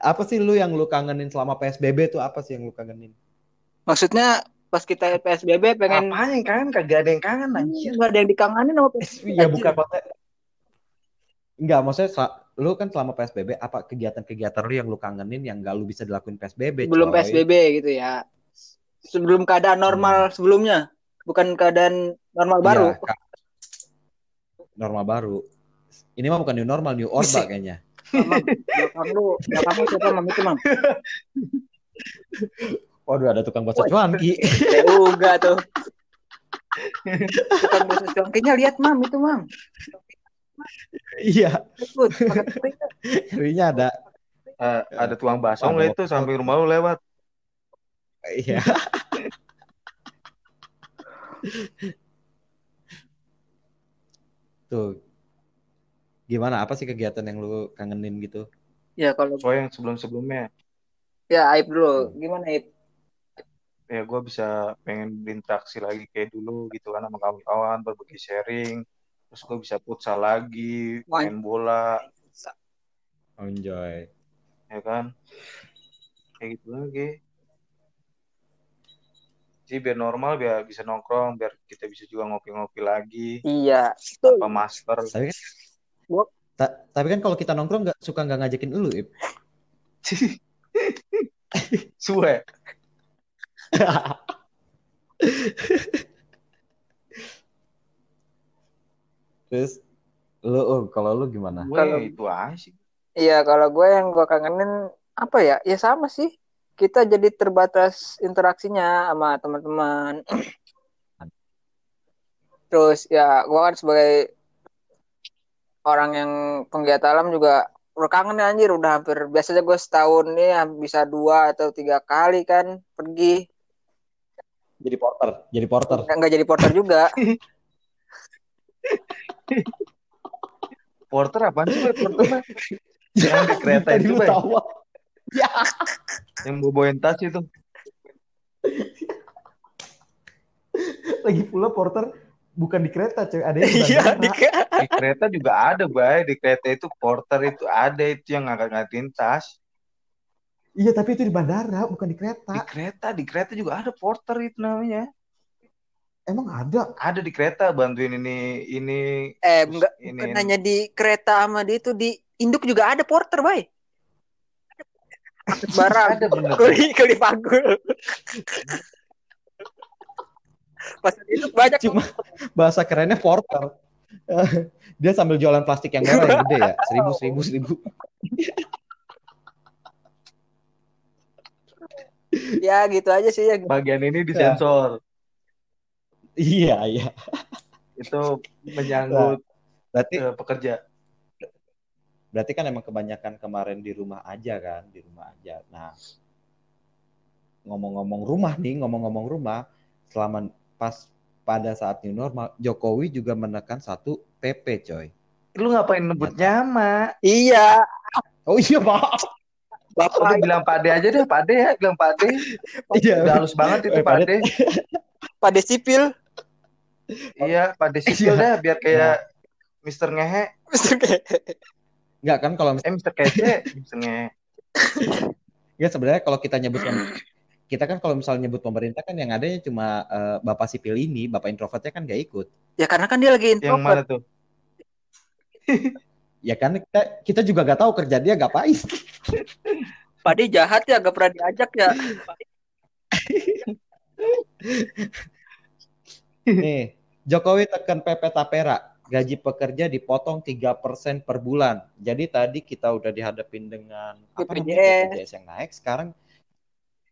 Apa sih lu yang lu kangenin selama PSBB tuh apa sih yang lu kangenin? Maksudnya pas kita PSBB pengen Apaan yang kangen? Kagak ada yang kangen anjir. nggak ada yang dikangenin sama PSBB. Iya bukan maksudnya Enggak, maksudnya lu kan selama PSBB apa kegiatan-kegiatan lu yang lu kangenin yang gak lu bisa dilakuin PSBB, Belum coy? PSBB gitu ya. Sebelum keadaan normal sebelumnya, bukan keadaan normal Iya, baru. Normal baru. Ini mah bukan new normal, new orba kayaknya. Mam, belakang lu, belakang lu siapa mam itu mam? Waduh, ada tukang bakso cuanki. Ya uga tuh. Tukang bakso cuankinya lihat mam itu mam. Iya, harinya ada. Eh, ada tukang bakso nggak itu samping rumah lu lewat? Iya. Tuh. Gimana? Apa sih kegiatan yang lu kangenin gitu? Ya kalau Soalnya yang sebelum-sebelumnya ya Aib dulu, gimana Aib? ya gue bisa pengen berinteraksi lagi kayak dulu gitu kan sama kawan-kawan berbagi sharing terus gue bisa futsal lagi Wah. main bola Enjoy. ya kan kayak gitu lagi jadi biar normal biar bisa nongkrong biar kita bisa juga ngopi-ngopi lagi Iya. tanpa masker Tapi kan, Gua- Ta- tapi kan kalau kita nongkrong nggak suka nggak ngajakin lu, Ip. suwe Terus lu oh, kalau lu gimana? Kalau- itu aja sih Iya, kalau gue yang gue kangenin apa ya? Ya sama sih. Kita jadi terbatas interaksinya sama teman-teman. Terus ya gue kan sebagai orang yang penggiat alam juga udah kangen ya anjir udah hampir biasanya gue setahun nih ya bisa dua atau tiga kali kan pergi Jadi porter, jadi porter. nggak nggak jadi porter juga porter apaan sih porter Bay? yang di kereta itu Bay. tawa. Ya. yang bawa tas itu Lagi pula porter bukan di kereta, coy. Ada yang di iya bandara. di di kereta juga ada bay. Di kereta itu porter itu ada itu yang ngangkat-ngangkatin tas Iya, tapi itu di bandara, bukan di di kereta. kereta di kereta juga ada porter itu namanya. Emang ada? ada di kereta bantuin ini ini eh enggak ini. bukan hanya di kereta sama di itu di induk juga ada porter bay. Barang ada bener. Kuli kuli pagul pas itu banyak Cuma bahasa kerennya porter. Dia sambil jualan plastik yang merah yang gede ya, seribu seribu seribu. ya gitu aja sih ya bagian ini disensor Iya iya. itu menyangkut Berarti eh, pekerja berarti kan emang kebanyakan kemarin di rumah aja kan, di rumah aja. Nah, ngomong-ngomong rumah nih, ngomong-ngomong rumah, selama pas pada saat new normal, Jokowi juga menekan satu PP, coy. lu ngapain nebut nyama iya. Oh iya, Pak. udah bapak bilang Pak De aja deh Pak De ya bilang Pak De Iya. udah halus banget itu Eh, Pak Pak De pada sipil. Iya Pak De sipil dah biar kayak Mister Ngehe. Enggak kan kalau eh Mister Kece Mister Ngehe. Ya sebenarnya kalau kita nyebut pem- kita kan kalau misalnya nyebut pemerintah kan yang adanya cuma eh, Bapak sipil ini, Bapak introvertnya kan gak ikut. ya karena kan dia lagi yang mana introvert tuh Ya kan kita, kita juga gak tahu kerja dia ngapain. Padi jahat ya gak pernah diajak ya Nih, Jokowi tekan PP Tapera, gaji pekerja dipotong 3% per bulan. Jadi tadi kita udah dihadapin dengan apa namanya BPJS. BPJS yang naik, sekarang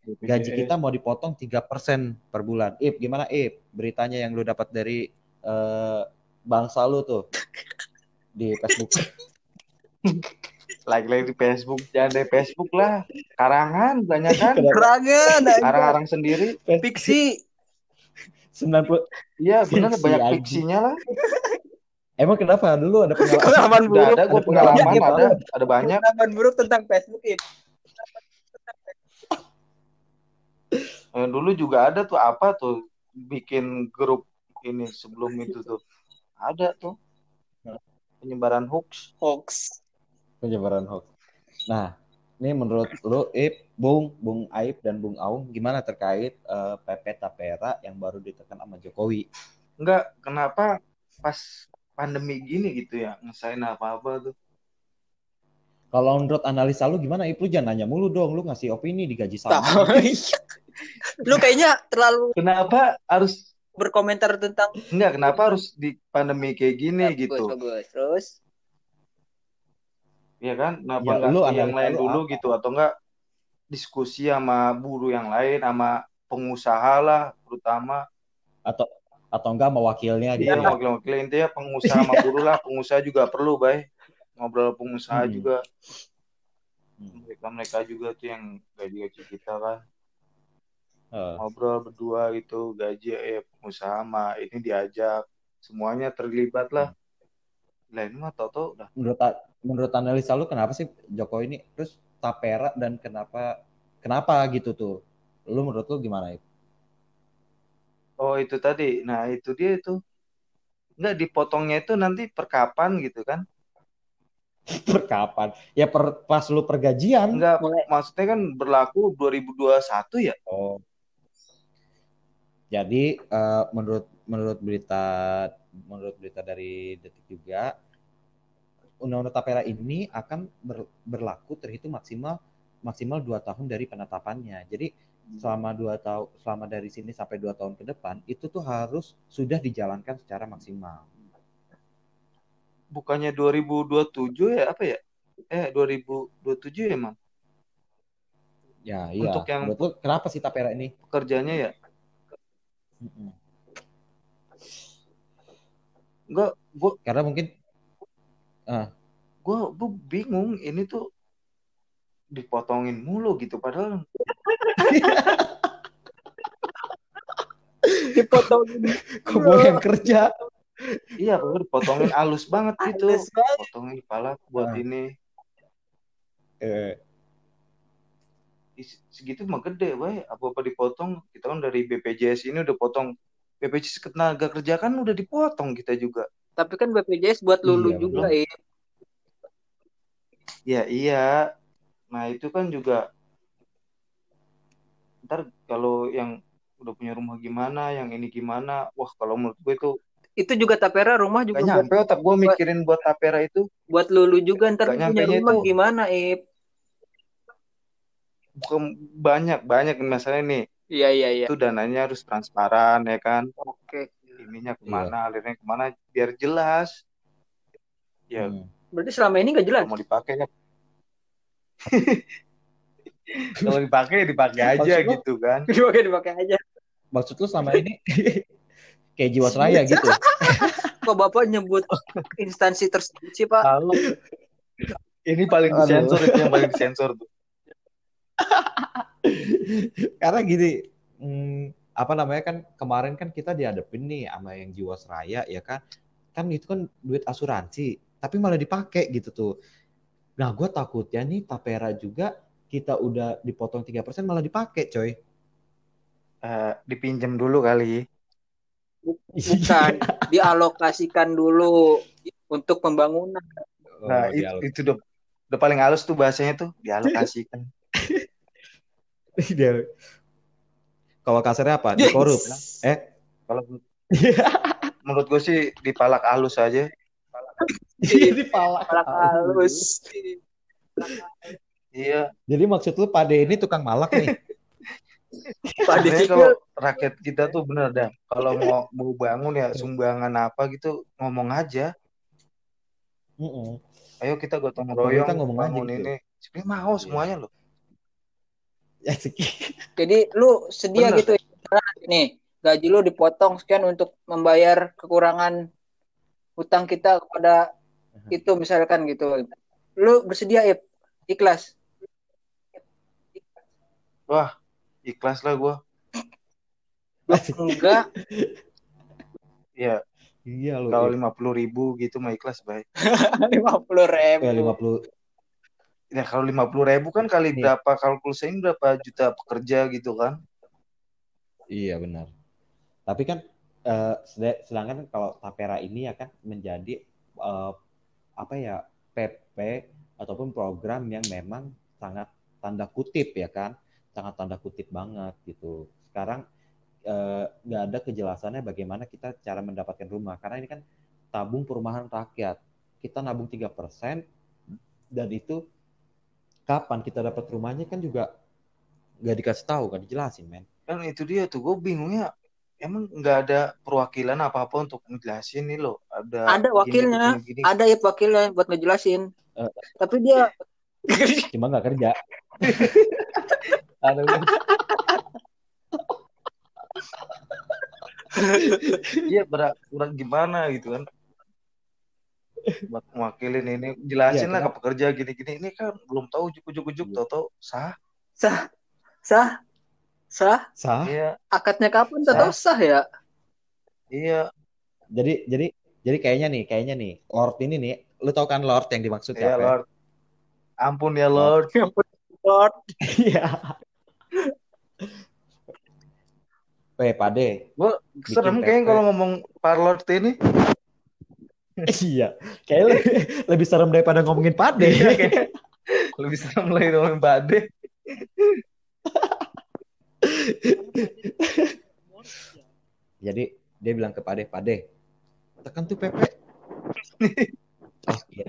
gaji kita mau dipotong 3% per bulan. Ip, gimana Ip? Beritanya yang lu dapat dari eh, bangsa lu tuh di Facebook. Like-like di Facebook, jangan di Facebook lah. Karangan banyak kan? Kenapa? Kerangan, Arang-arang sendiri. Pixi. 90 Iya benar banyak fiksinya lah. Emang kenapa dulu ada pengalaman? Pengalaman buruk. ada gue Ada pengalaman pengalaman ada ada banyak. Pengalaman buruk tentang Facebook ini. Eh, dulu juga ada tuh apa tuh bikin grup ini sebelum itu tuh ada tuh penyebaran hoax. Hoax. penyebaran hoax. Nah, ini menurut lu, Ip, Bung, Bung Aib dan Bung Aung, gimana terkait eh, PP Tapera yang baru ditekan sama Jokowi? Enggak, kenapa pas pandemi gini gitu ya ngesain apa-apa tuh. Kalau menurut analisa lu gimana, Ip? Lu jangan nanya mulu dong, lu ngasih opini digaji sama. Lu kayaknya terlalu Kenapa harus berkomentar tentang enggak kenapa harus di pandemi kayak gini Bagus, gitu. bagus. Terus Iya kan? Kenapa Ya, enggak lu yang lain lu dulu apa? gitu atau enggak diskusi sama buruh yang lain sama pengusaha lah terutama Atau atau enggak sama wakilnya Iya, gitu. wakil-wakil intinya pengusaha sama buruh lah, pengusaha juga perlu, bay. Ngobrol pengusaha Hmm. juga. Hmm. Mereka mereka juga tuh yang gaji-gaji kita kan. Eh, Ngobrol berdua gitu, gaji eh pengusaha sama ini diajak, semuanya terlibat lah. Ini mah tau-tau udah. menurut menurut analisa lu kenapa sih Jokowi ini terus Tapera dan kenapa kenapa gitu tuh? Lu menurut lu gimana, Ip? Oh itu tadi, nah itu dia itu. Enggak dipotongnya itu nanti per kapan gitu kan? Per kapan? Ya per pas lu pergajian. Enggak, mulai maksudnya kan berlaku 2021 ya? Oh. Jadi eh, menurut menurut berita menurut berita dari Detik juga Undang-Undang Tapera ini akan ber- berlaku terhitung maksimal maksimal dua tahun dari penetapannya. Jadi selama dua tahun selama dari sini sampai dua tahun ke depan itu tuh harus sudah dijalankan secara maksimal. Bukannya 2027 ya apa ya? Eh 2027 ya, Mam? Ya iya. Untuk yang- lu kenapa sih Tapera ini? Pekerjanya ya? Enggak, gua Karena mungkin gua, gua bingung ini tuh dipotongin mulu gitu padahal dipotongin kok gue yang kerja. iya padahal dipotongin halus banget gitu halus banget. potongin kepala buat Ah. ini Eh, segitu mah gede bay apa-apa dipotong kita kan dari BPJS ini udah potong BPJS ketenaga kerja kan udah dipotong kita juga Tapi kan BPJS buat lulu Iya, juga, ya. ya iya nah itu kan juga ntar kalau yang udah punya rumah gimana yang ini gimana wah kalau menurut gue itu Itu juga Tapera rumah juga gak buat, nyampe otak gue mikirin buat tapera itu buat lulu juga ntar punya rumah itu. gimana, Ip? Bukan banyak banyak masalah nih Iya, iya, iya. itu dananya harus transparan ya kan Oke. ininya ke mana alirnya ke mana biar jelas ya hmm. Berarti selama ini nggak jelas. mau dipakai kan kalau dipakai dipakai aja Maksud gitu kan Dipakai dipakai aja. Maksud lu selama ini kayak Jiwasraya gitu. Kok Bapak nyebut instansi tersebut sih, Pak? tahu ini paling disensor itu yang paling disensor tuh Karena gini, hmm, apa namanya kan kemarin kan kita dihadapin nih sama yang Jiwasraya ya kan. Kan itu kan duit asuransi, tapi malah dipakai gitu tuh. Nah, gue takutnya nih Tapera juga kita udah dipotong 3% malah dipakai, coy. Eh, dipinjam dulu kali Bukan, dialokasikan dulu untuk pembangunan. nah Oh, itu, dialog- itu udah udah paling halus tuh bahasanya tuh dialokasikan dia- Kalau kasarnya apa? Dikorup. Eh, kalau menurut gue sih dipalak halus aja di pala. Palak halus. iya Jadi maksud lu Pade ini tukang malak nih? Dikil, kalau rakyat kita tuh bener dah kalau mau mau bangun ya sumbangan apa gitu ngomong aja Mm-mm. ayo kita gotong royong ngomong aja gitu. ini sebenarnya mau semuanya loh Ya. Jadi lu sedia Bener. gitu nih gaji lu dipotong sekian untuk membayar kekurangan hutang kita kepada itu misalkan gitu. lu bersedia Ip ikhlas Wah, ikhlas lah gue. enggak Ya, Iya lu. kalau Ip. lima puluh ribu gitu mah ikhlas baik. lima puluh ribu Ya 50 Ya kalau lima puluh ribu kan kali Iya. berapa kalkulasinya berapa juta pekerja gitu kan? Iya benar. Tapi kan sed- sedangkan kalau Tapera ini ya kan menjadi eh, apa ya PP ataupun program yang memang sangat tanda kutip ya kan, sangat tanda kutip banget gitu. Sekarang eh, nggak ada kejelasannya bagaimana kita cara mendapatkan rumah karena ini kan tabung perumahan rakyat. Kita nabung 3% dan itu kapan kita dapat rumahnya kan juga nggak dikasih tahu, nggak dijelasin, men. Kan itu dia tuh gue bingungnya. Emang nggak ada perwakilan apa-apa untuk ngejelasin nih loh. Ada Ada gini, wakilnya. begini, gini. ada Ip wakilnya buat ngejelasin Eh. tapi dia Cuma nggak kerja. Aduh. Iya berat, berat gimana gitu kan. Buat mewakilin ini jelasin Iya, lah ke pekerja gini-gini. Ini kan belum tahu ujuk-ujuk Iya. tau-tau sah. sah sah sah Sah. Iya, akadnya kapan tuh tahu sah ya iya, Jadi jadi jadi kayaknya nih, kayaknya nih, Lord ini nih, lu tau kan Lord yang dimaksud iya siapa? ya? Lord. Ampun ya Lord. Lord Iya. Weh, Pade. Gue serem kayaknya kalau ngomong Pak Lord ini. Iya. Kayaknya lebih, lebih serem daripada ngomongin Pade. Iya, lebih serem lagi ngomongin Bade. Jadi dia bilang ke Pade, Pade, tekan tuh PP. Oh, iya.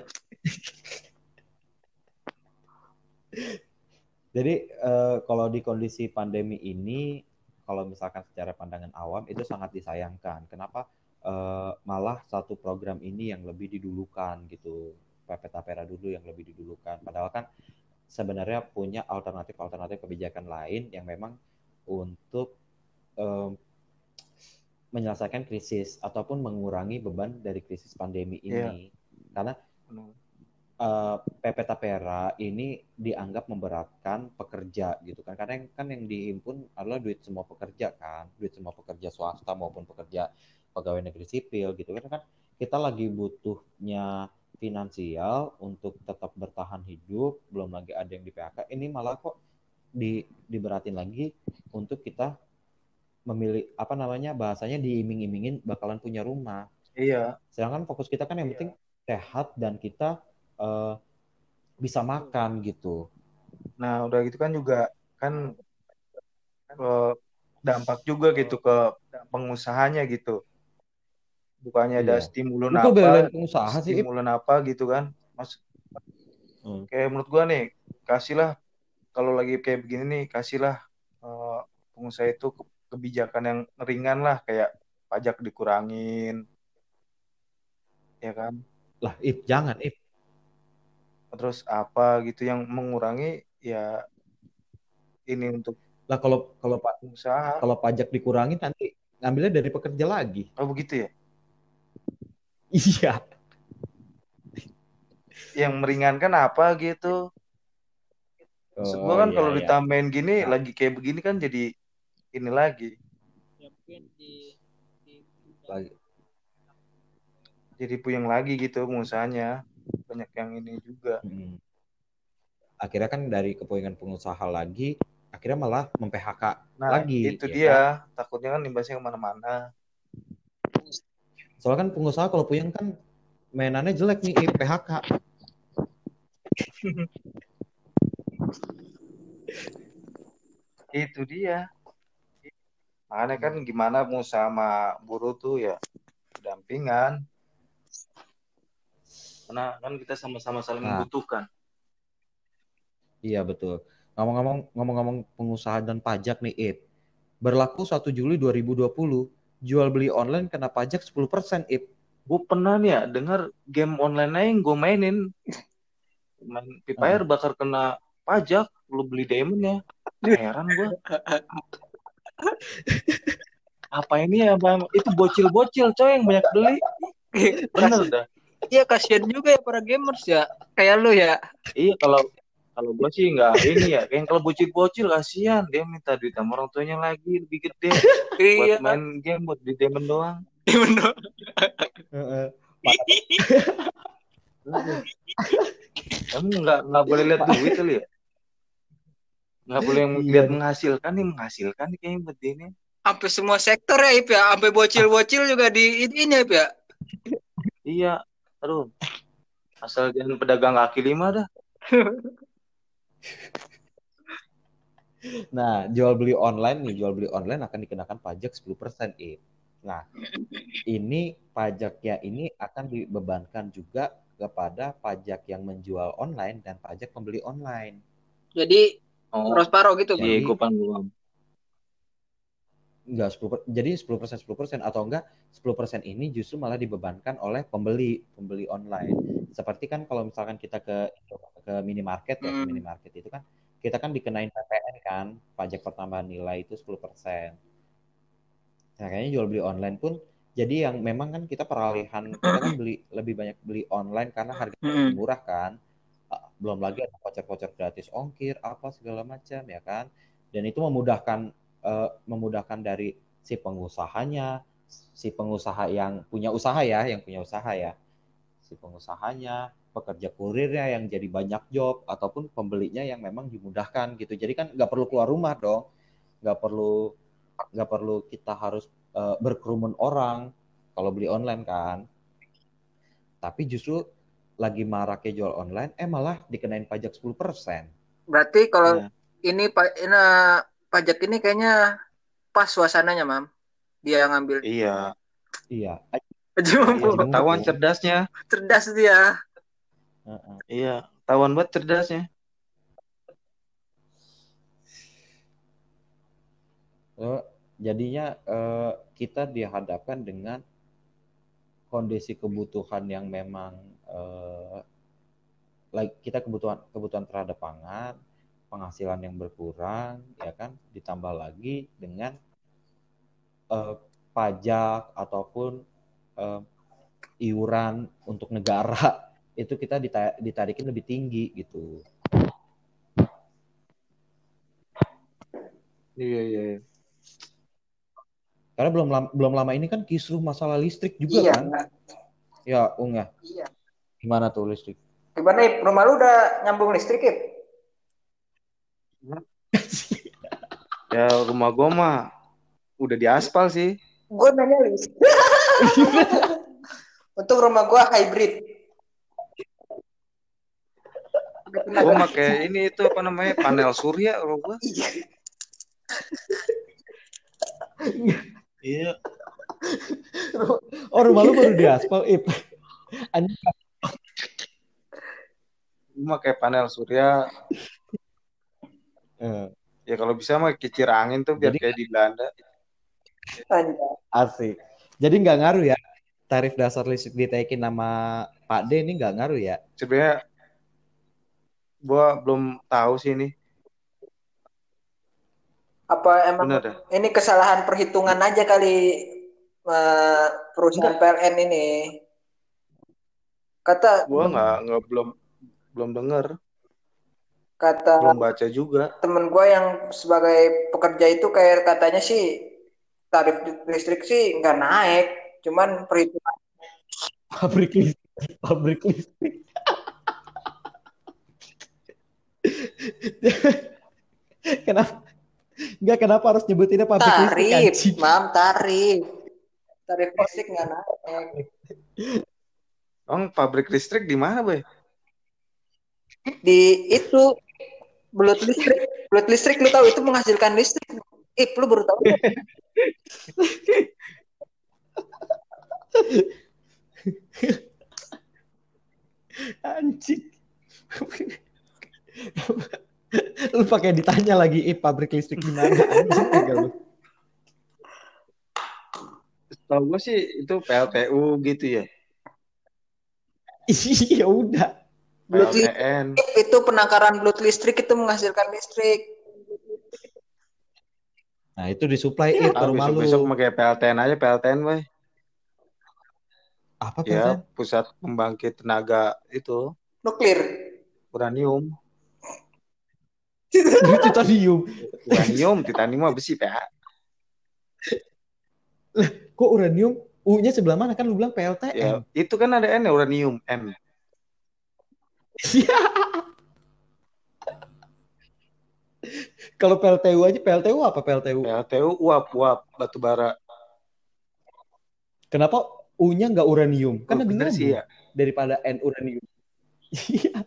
Jadi eh, kalau di kondisi pandemi ini, kalau misalkan secara pandangan awam itu sangat disayangkan. Kenapa? Eh, malah satu program ini yang lebih didulukan gitu, PP Tapera dulu yang lebih didulukan. Padahal kan sebenarnya punya alternatif-alternatif kebijakan lain yang memang untuk em, menyelesaikan krisis ataupun mengurangi beban dari krisis pandemi ini. Karena eh, PP Tapera ini dianggap memberatkan pekerja gitu kan. Karena yang kan yang dihimpun adalah duit semua pekerja kan. Duit semua pekerja swasta maupun pekerja pegawai negeri sipil gitu kan kan kita lagi butuhnya finansial untuk tetap bertahan hidup belum lagi ada yang di PHK ini malah kok di diberatin lagi untuk kita memilih apa namanya bahasanya diiming-imingin bakalan punya rumah Iya, sedangkan fokus kita kan yang Iya. penting sehat dan kita eh, bisa makan gitu. nah udah gitu kan juga kan eh, dampak juga gitu ke pengusahanya gitu. Bukannya ada Iya. kok apa, pengusaha sih, stimulan apa gitu kan. Mas, Hmm. kayak menurut gua nih, kasihlah kalau lagi kayak begini nih, kasihlah eh, pengusaha itu ke- kebijakan yang ringan lah kayak pajak dikurangin. Ya kan? Lah, Ip, jangan, Ip. Terus apa gitu yang mengurangi ya ini untuk Lah kalau kalau Pak pengusaha. kalau pajak dikurangi nanti ngambilnya dari pekerja lagi. Oh begitu ya? Iya. Yang meringankan apa gitu? Maksud Oh, kan iya, kalau iya. ditambahin gini Nah. lagi kayak begini kan jadi ini lagi. Lagi- Jadi puyeng lagi gitu pengusahanya. Banyak yang ini juga. Hmm. Akhirnya kan dari kepoingan pengusaha lagi, akhirnya malah mem-PHK Nah, lagi. itu ya dia. kan? Takutnya kan imbasnya ke mana-mana. Soalnya kan pengusaha kalau puyeng kan mainannya jelek nih, Ip, PHK. Itu dia. Makanya kan gimana pengusaha sama buruh tuh ya dampingan. Karena kan kita sama-sama saling Nah. membutuhkan. Iya betul. Ngomong-ngomong ngomong-ngomong pengusaha dan pajak nih, Ip. Berlaku 1 Juli 2020, jual beli online kena pajak 10%, Ip. Gue pernah nih ya dengar game online aja yang gue mainin. Main Free Fire bakar kena pajak. Lu beli diamond ya. Heran gue. Apa ini ya? Bang? Itu bocil-bocil coy yang banyak beli. Bener dah. Iya kasihan juga ya para gamers ya. Kayak lu ya. Iya kalau kalau gue sih nggak ini ya, kayak kalau bocil-bocil kasihan dia minta duit sama orang tuanya lagi lebih gede Iya. buat main game buat di demon doang. Bener. Heeh. Kamu nggak nggak boleh lihat duit kali ya? Nggak boleh yang Iya. lihat menghasilkan nih menghasilkan nih kayaknya buat ini. Sampai semua sektor ya Ip ya. Sampai bocil-bocil juga di ini Ip ya. Iya, aduh. Asal jangan pedagang kaki lima dah. Nah, jual beli online nih, jual beli online akan dikenakan pajak 10% eh. Nah, ini pajaknya ini akan dibebankan juga kepada pajak yang menjual online dan pajak pembeli online. Jadi Oh, Ros paro gitu. Iya, gue paham. Enggak 10 per- jadi 10% 10% atau enggak 10% ini justru malah dibebankan oleh pembeli, pembeli online. Seperti kan kalau misalkan kita ke ke minimarket ya, ke Hmm. minimarket itu kan kita kan dikenain PPN kan, pajak pertambahan nilai itu 10%. Nah, kayaknya jual beli online pun jadi yang memang kan kita peralihan kita kan beli lebih banyak beli online karena harganya Mm-mm. lebih murah kan. Belum lagi ada voucher-voucher gratis ongkir apa segala macam ya kan. Dan itu memudahkan eh, memudahkan dari si pengusahanya, si pengusaha yang punya usaha ya, yang punya usaha ya. Si pengusahanya, pekerja kurirnya yang jadi banyak job ataupun pembelinya yang memang dimudahkan gitu. Jadi kan nggak perlu keluar rumah dong. Nggak perlu nggak perlu kita harus eh, berkerumun orang kalau beli online kan. Tapi justru lagi maraknya jual online, eh malah dikenain pajak 10%. Berarti kalau Iya. ini pak ini pajak ini kayaknya pas suasananya, Mam. Dia yang ngambil. Iya. Iya. Haji Iya. Ketahuan cerdasnya. Cerdas dia. Heeh. Iya, ketahuan banget cerdasnya. Eh, jadinya eh, kita dihadapkan dengan kondisi kebutuhan yang memang eh, like kita kebutuhan kebutuhan terhadap pangan, penghasilan yang berkurang, ya kan, ditambah lagi dengan eh, pajak ataupun eh, iuran untuk negara itu kita dita- ditarikin lebih tinggi gitu. Iya, iya. Karena belum lama, belum lama ini kan kisruh masalah listrik juga Iya. kan. Ya, Ung ya. Iya. Gimana tuh listrik? Gimana, Ip? Rumah lu udah nyambung listrik, Ip? Ya rumah gua mah udah diaspal sih. Gue nanya listrik. Untuk rumah gua hybrid. Gua pakai ini itu apa namanya panel surya kalau gua. Iya. Iya. Oh, rumah lu baru diaspal, Ip. Anjing. Gua pakai panel surya. Eh, Ya kalau bisa mah kicir angin tuh biar Jadi- kayak di Belanda. Asik. Jadi nggak ngaruh ya tarif dasar listrik ditaikin nama Pak D ini nggak ngaruh ya? Sebenarnya gua belum tahu sih ini. Apa emang Bener dah. ini kesalahan perhitungan aja kali eh, perusahaan PLN ini? Kata Gua nggak nggak belum belum dengar, kata belum baca juga. temen gue yang sebagai pekerja itu kayak katanya sih tarif listrik sih nggak naik, cuman perhitungan Pabrik listrik, pabrik listrik. kenapa? Enggak kenapa harus nyebutinnya pabrik listrik tarif, mam tarif, tarif listrik nggak naik. Emang pabrik listrik di mana, Boy? Di itu belut listrik, belut listrik lu tahu itu menghasilkan listrik. Ih, lu baru tahu? nggak? Anjing. lu pakai ditanya lagi, eh pabrik listrik di mana? Anjing enggak lu. Tahu gua sih itu PLTU gitu ya. Iya udah. PLTN. itu penangkaran belut listrik itu menghasilkan listrik. Nah, itu disuplai eh, ke Ah, rumah lu. besok-besok pakai PLTN aja PLTN, Boy. Apa Ya, PLTN? pusat pembangkit tenaga itu Nuklir. uranium. Titanium. Uranium, titanium apa besi, Pak? Kok uranium? U-nya sebelah mana kan lu bilang PLTN? Ya, itu kan ada N ya, uranium, M. Kalau PLTU aja PLTU apa PLTU? PLTU uap, uap, batu bara. Kenapa U-nya nggak uranium? Kan Oh, bener sih ya. daripada N uranium. Iya.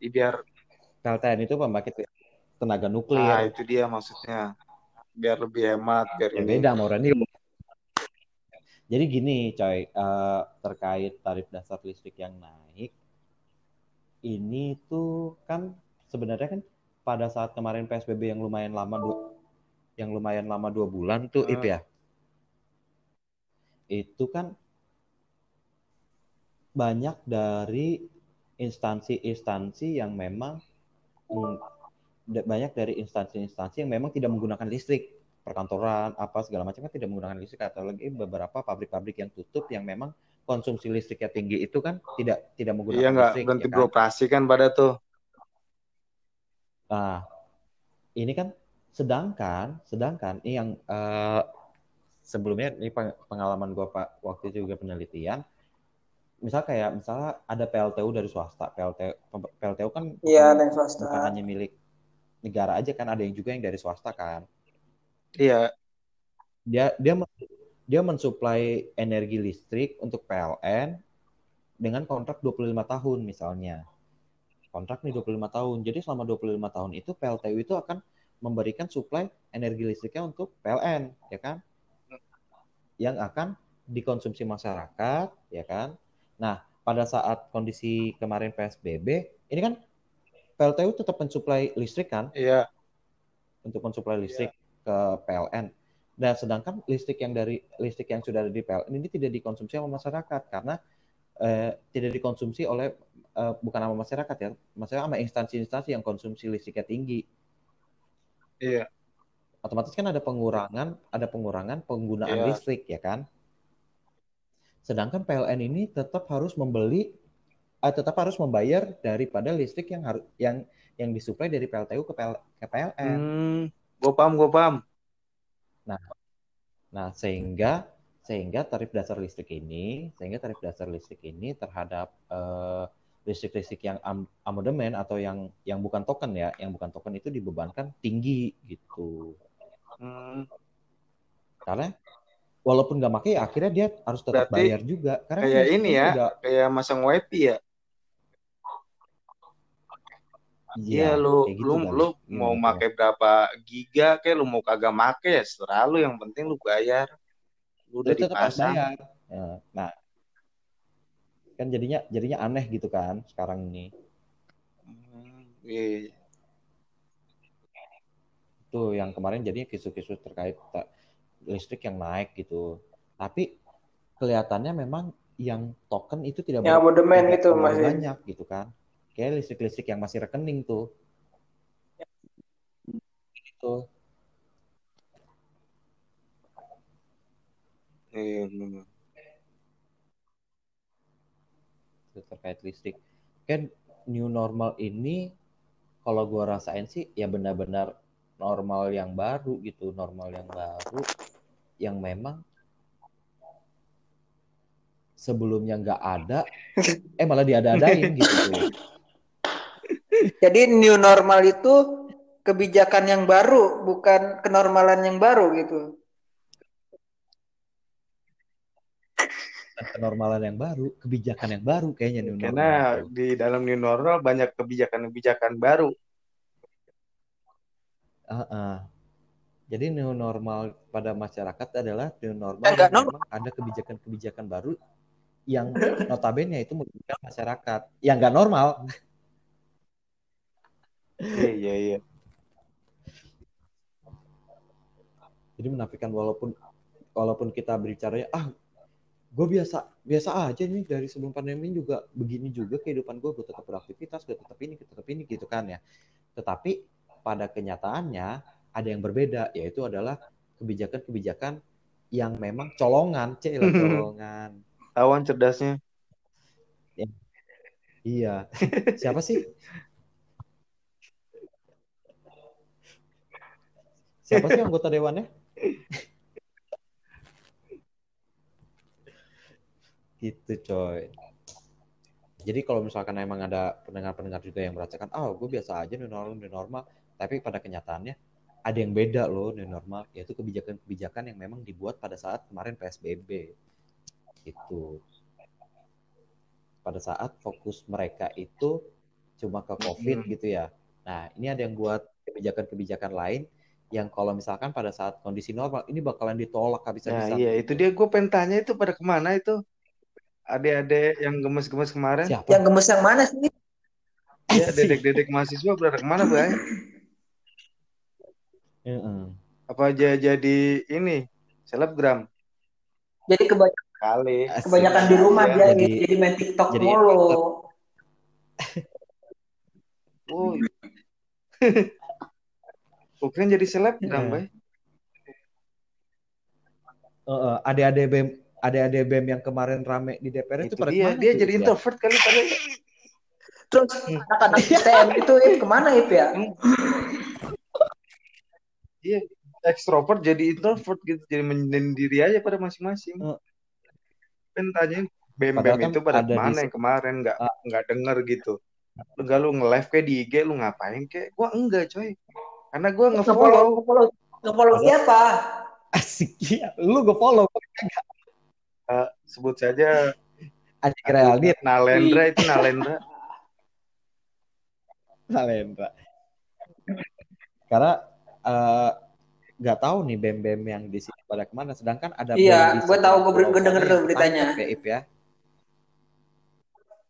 Biar, PLTN itu pembangkit tenaga ah nuklir. itu dia maksudnya. Biar lebih hemat, biar Ya ini. beda sama uranium. Jadi gini, coy, eh, terkait tarif dasar listrik yang naik, ini tuh kan sebenarnya kan pada saat kemarin PSBB yang lumayan lama dua, yang lumayan lama dua bulan tuh, Hmm. Ip ya, itu kan banyak dari instansi-instansi yang memang banyak dari instansi-instansi yang memang tidak menggunakan listrik perkantoran apa segala macam kan tidak menggunakan listrik atau lagi beberapa pabrik-pabrik yang tutup yang memang konsumsi listriknya tinggi itu kan tidak tidak Iya menggunakan nggak listrik berhenti ya kan? beroperasi kan pada tuh. Nah, ini kan sedangkan sedangkan ini yang eh, sebelumnya ini peng- pengalaman gua Pak waktu itu juga penelitian misal kayak misalnya ada PLTU dari swasta PLTU PLTU kan Iya, swasta. bukan hanya milik negara aja kan ada yang juga yang dari swasta kan Iya, dia dia dia mensuplai energi listrik untuk PLN dengan kontrak 25 tahun misalnya. Kontrak nih 25 tahun. Jadi selama 25 tahun itu PLTU itu akan memberikan suplai energi listriknya untuk PLN, ya kan? Yang akan dikonsumsi masyarakat, ya kan? Nah, pada saat kondisi kemarin PSBB, ini kan PLTU tetap mensuplai listrik kan? iya. untuk mensuplai listrik ke PLN. Nah, sedangkan listrik yang dari listrik yang sudah ada di PLN ini tidak dikonsumsi sama masyarakat karena eh, tidak dikonsumsi oleh eh, bukan sama masyarakat ya, maksudnya sama instansi-instansi yang konsumsi listriknya tinggi. Iya. Otomatis kan ada pengurangan, ada pengurangan penggunaan Iya. listrik ya kan. Sedangkan PLN ini tetap harus membeli eh, tetap harus membayar daripada listrik yang harus yang yang disuplai dari PLTU ke, PL, ke PLN. Hmm, gue paham, gue paham. Nah, sehingga sehingga tarif dasar listrik ini, sehingga tarif dasar listrik ini terhadap eh, listrik-listrik yang am amodemen atau yang yang bukan token ya, yang bukan token itu dibebankan tinggi gitu. Hmm, Karena walaupun nggak pakai, ya akhirnya dia harus tetap Berarti bayar juga. Karena kayak ini ya, udah kayak masang wifi ya. Iya, lu kayak gitu lu lu Gimana mau tuh? make berapa giga kayak lu mau kagak make ya serah lu yang penting lu bayar. Udah tetap harus dipasang. bayar. Ya, Nah, kan jadinya jadinya aneh gitu kan sekarang ini. Hmm, iya. Itu yang kemarin jadinya kisu-kisu terkait listrik yang naik gitu. Tapi kelihatannya memang yang token itu tidak Yang ber- abodemen tidak gitu terlalu masih. banyak gitu kan. Kayak listrik-listrik yang masih rekening tuh. Gitu. Iya. Itu terkait listrik. Kan new normal ini kalau gua rasain sih ya benar-benar normal yang baru gitu, normal yang baru yang memang sebelumnya nggak ada, eh malah diada-adain gitu. Jadi new normal itu kebijakan yang baru, bukan kenormalan yang baru gitu. Kenormalan yang baru, kebijakan yang baru kayaknya new normal Karena itu. di dalam new normal banyak kebijakan-kebijakan baru. Ah, ah. Jadi new normal pada masyarakat adalah new normal yang memang ada kebijakan-kebijakan baru yang notabene itu merugikan masyarakat. Yang nggak normal. Iya, iya, iya. Jadi menafikan walaupun walaupun kita berbicara ah gue biasa biasa aja nih dari sebelum pandemi juga begini juga kehidupan gue gue tetap beraktivitas gue tetap ini gue tetap ini gitu kan ya tetapi pada kenyataannya ada yang berbeda yaitu adalah kebijakan-kebijakan yang memang colongan, cek lah colongan. Tawan cerdasnya. Iya. Siapa sih? Siapa sih anggota dewannya? Gitu coy. Jadi kalau misalkan emang ada pendengar-pendengar juga yang merasakan, oh gue biasa aja new normal, new normal. Tapi pada kenyataannya ada yang beda loh new normal, yaitu kebijakan-kebijakan yang memang dibuat pada saat kemarin PSBB. Gitu. Pada saat fokus mereka itu cuma ke COVID hmm. gitu ya. Nah ini ada yang buat kebijakan-kebijakan lain yang kalau misalkan pada saat kondisi normal ini bakalan ditolak habis-habisan. Nah, iya, itu dia gue pengen tanya itu pada ke mana itu? Adik-adik yang gemes-gemes kemarin. Siapa? Yang gemes yang mana sih? Ya, dedek-dedek mahasiswa berada ke mana, Bray? Uh -uh. Apa aja jadi ini selebgram? Jadi kebanyakan kali. Kebanyakan di rumah ya. dia jadi, jadi main TikTok jadi, mulu. Oh. Bukan jadi selebgram, yeah. Bay. Uh, uh, ada-ada BEM ada-ada BEM yang kemarin rame di DPR itu, itu pada dia, dia jadi ya? introvert kali pada terus anak-anak STM itu itu ke mana itu ya iya ekstrovert jadi introvert gitu jadi menyendiri aja pada masing-masing uh. kan tanya BEM BEM kan itu pada mana yang kemarin nggak uh. nggak denger gitu lu gak lu nge-live kayak di IG lu ngapain kayak gua enggak coy karena gue nge-follow. Nge-follow, nge-follow siapa? Asik ya. Lu nge-follow. Uh, sebut saja Adik Realdi. Nalendra itu Nalendra. Nalendra. Karena uh, nggak tahu nih bem-bem yang di sini pada ke mana. Sedangkan ada Iya, gue tahu gue, gue denger tuh beritanya. Keip ya.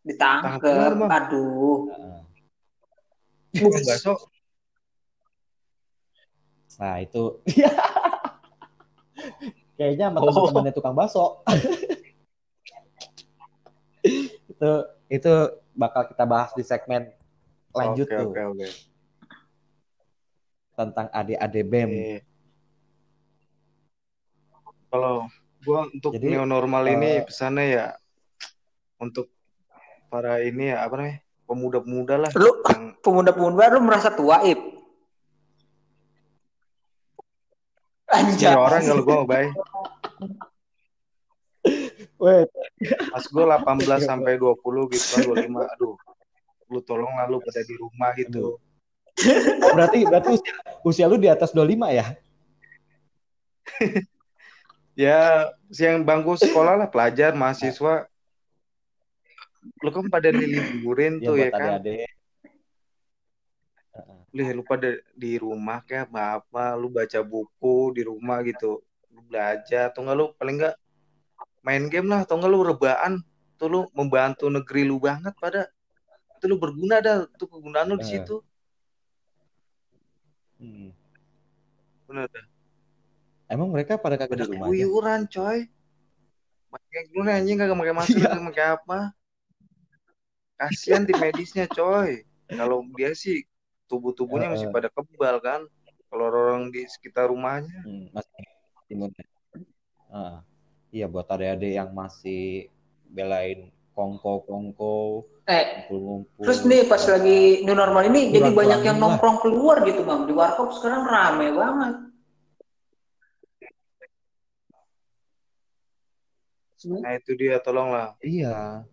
Ditangkep, aduh. Uh. Nah itu kayaknya sama oh. temannya tukang bakso. itu itu bakal kita bahas di segmen lanjut okay, tuh. Okay, okay. Tentang adik-adik BEM. Okay. Kalau gua untuk Jadi, neo normal uh, ini pesannya ya untuk para ini ya apa namanya pemuda-pemuda lah. Lu yang... pemuda-pemuda lu merasa tua ip? Anjay. orang kalau gue bay. Wait. Pas gue 18 sampai 20 gitu kan 25 aduh. Lu tolong lalu pada di rumah gitu. Berarti berarti usia, usia lu di atas 25 ya? ya, siang bangku sekolah lah, pelajar, mahasiswa. Lu kan pada diliburin ya, tuh ya kan. Adik lu pada di rumah kayak apa apa lu baca buku di rumah gitu lu belajar atau enggak lu paling enggak main game lah atau enggak lu rebaan tuh lu membantu negeri lu banget pada itu lu berguna dah tuh kegunaan lu di situ. Hmm. benar dah. Emang mereka pada kagak di rumah kuyuran coy. Pakai gue anjing kagak pakai masker iya. kagak pakai apa. Kasihan di medisnya coy. Kalau dia sih tubuh-tubuhnya uh, masih pada kebal kan? Kalau orang di sekitar rumahnya. Hmm, masih uh, iya buat adik-adik yang masih belain kongko kongko eh ngumpul, terus nih pas lagi new normal ini jadi banyak yang nongkrong keluar gitu bang. Di warkop sekarang rame banget. Nah itu dia tolonglah. Iya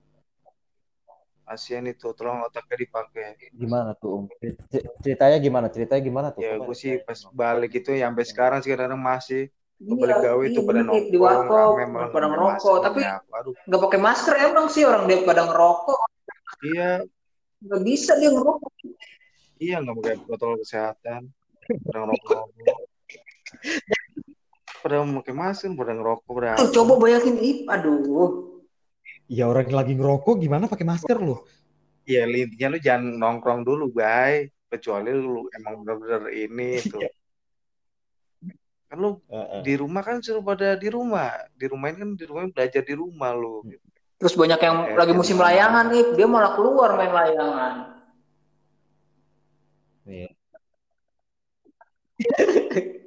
ASEAN itu tolong otaknya dipakai. Gimana tuh om? Ceritanya gimana? Ceritanya gimana tuh? Ya gue sih pas balik itu ya sampai sekarang sih kadang masih iya, balik gawe itu pada nongkrong di warkop pada ngerokok tapi nggak pakai masker emang sih orang dia pada ngerokok. Iya. Nggak bisa dia ngerokok. Iya nggak pakai protokol kesehatan pada ngerokok. Pada pakai masker pada ngerokok pada coba bayangin ip aduh Ya orang lagi ngerokok gimana pakai masker lu? Ya intinya lu jangan nongkrong dulu, bay. Kecuali lu emang bener-bener ini itu. kan lu uh, uh. di rumah kan suruh pada di rumah. Di rumah kan di rumah belajar di rumah lu. Terus banyak yang ya, lagi musim layangan nih, dia malah keluar main layangan. Iya.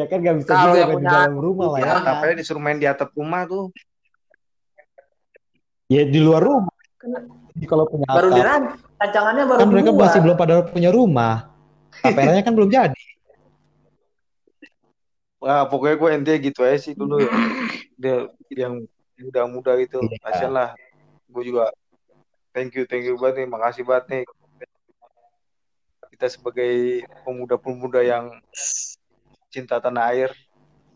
ya kan nggak bisa juga yang main di dalam rumah lah ya. Aja disuruh main di atap rumah tuh. Ya di luar rumah. Jadi kalau punya baru atap, diran rancangannya baru kan mereka masih belum pada punya rumah. Tapelannya kan belum jadi. Wah, pokoknya gue intinya gitu aja sih dulu ya. Dia yang muda-muda gitu. Kasian lah. Gue juga thank you, thank you banget nih. Makasih banget nih. Kita sebagai pemuda-pemuda yang cinta tanah air.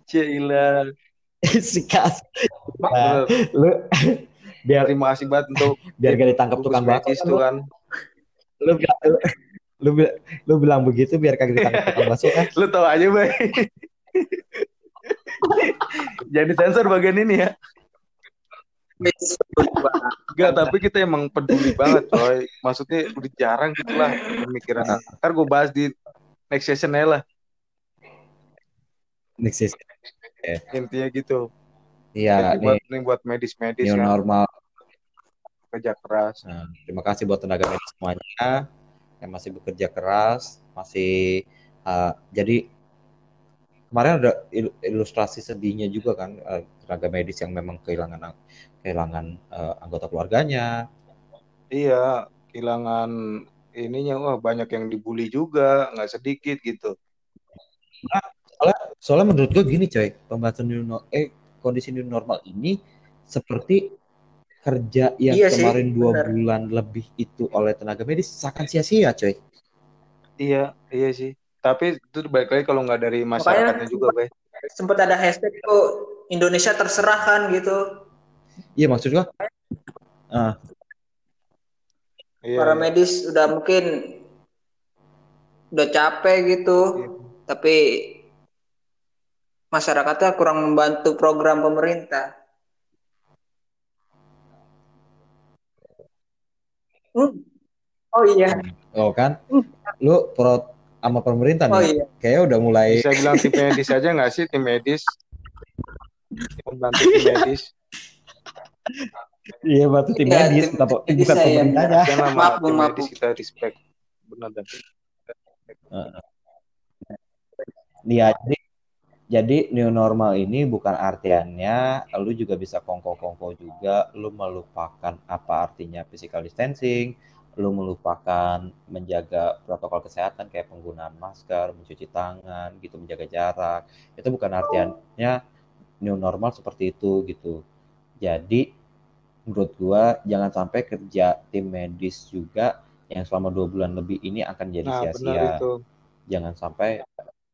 Cila. si kas. Bener. Lu biar Terima kasih banget untuk biar gak ditangkap tukang bakso Magis kan, lu, lu, bilang- lu, lu, lu bilang begitu biar kagak ditangkap tukang bakso kan Lu tau aja, Bay. Jangan disensor bagian ini ya. Enggak, tapi kita emang peduli banget, coy. Maksudnya udah jarang gitu lah pemikiran. Ntar gue bahas di next session lah. next season. Intinya gitu. Iya, Jadi nih buat, medis-medis yang normal. kerja keras. Nah, terima kasih buat tenaga medis semuanya yang masih bekerja keras, masih uh, jadi kemarin ada il- ilustrasi sedihnya juga kan uh, tenaga medis yang memang kehilangan kehilangan uh, anggota keluarganya. Iya, kehilangan ininya wah banyak yang dibully juga, nggak sedikit gitu. Soalnya menurut gue gini coy, pembahasan new eh kondisi new normal ini seperti kerja yang Iya sih, kemarin dua benar. bulan lebih itu oleh tenaga medis seakan sia-sia coy. Iya, iya sih. Tapi itu balik lagi kalau nggak dari masyarakatnya juga, Bay. sempat ada hashtag tuh Indonesia terserah kan gitu Iya maksud gue Iya, para iya. medis udah mungkin udah capek gitu Iya. tapi masyarakatnya kurang membantu program pemerintah Hmm. oh iya Oh kan, lu pro sama pemerintah oh nih, iya kayaknya udah mulai Bisa bilang tim medis aja nggak sih tim medis? Membantu tim medis. iya batu tim Iya, medis, tim- tapi tim bukan saya, pemerintahnya. Kan sama Maaf, tim maaf. medis kita respect. Benar dan. Iya, jadi jadi new normal ini bukan artiannya lu juga bisa kongko-kongko juga, lu melupakan apa artinya physical distancing, lu melupakan menjaga protokol kesehatan kayak penggunaan masker, mencuci tangan, gitu, menjaga jarak. Itu bukan artiannya new normal seperti itu gitu. Jadi menurut gua jangan sampai kerja tim medis juga yang selama dua bulan lebih ini akan jadi Nah, sia-sia. itu. Jangan sampai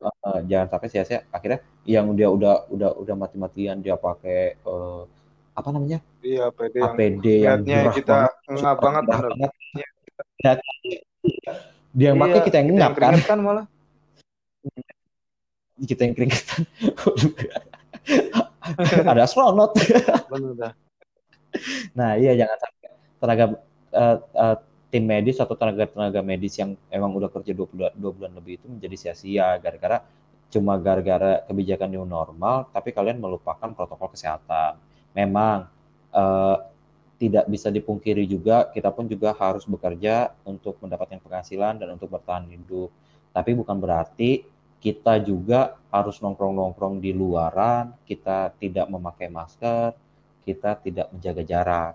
eh, jangan sampai sia-sia. Akhirnya yang dia udah udah udah mati-matian dia pakai eh, apa namanya? Iya, PD yang APD yang gerah kita banget, ngap banget banget. Dan dia yang pakai Iya, kita yang ngap kan? keringetan malah. kita yang keringetan. Ada astronot nah iya jangan sampai tenaga eh, eh, tim medis atau tenaga-tenaga medis yang emang udah kerja dua bulan, dua bulan lebih itu menjadi sia-sia gara-gara cuma gara-gara kebijakan new normal tapi kalian melupakan protokol kesehatan. Memang eh, tidak bisa dipungkiri juga kita pun juga harus bekerja untuk mendapatkan penghasilan dan untuk bertahan hidup. Tapi bukan berarti kita juga harus nongkrong-nongkrong di luaran kita tidak memakai masker kita tidak menjaga jarak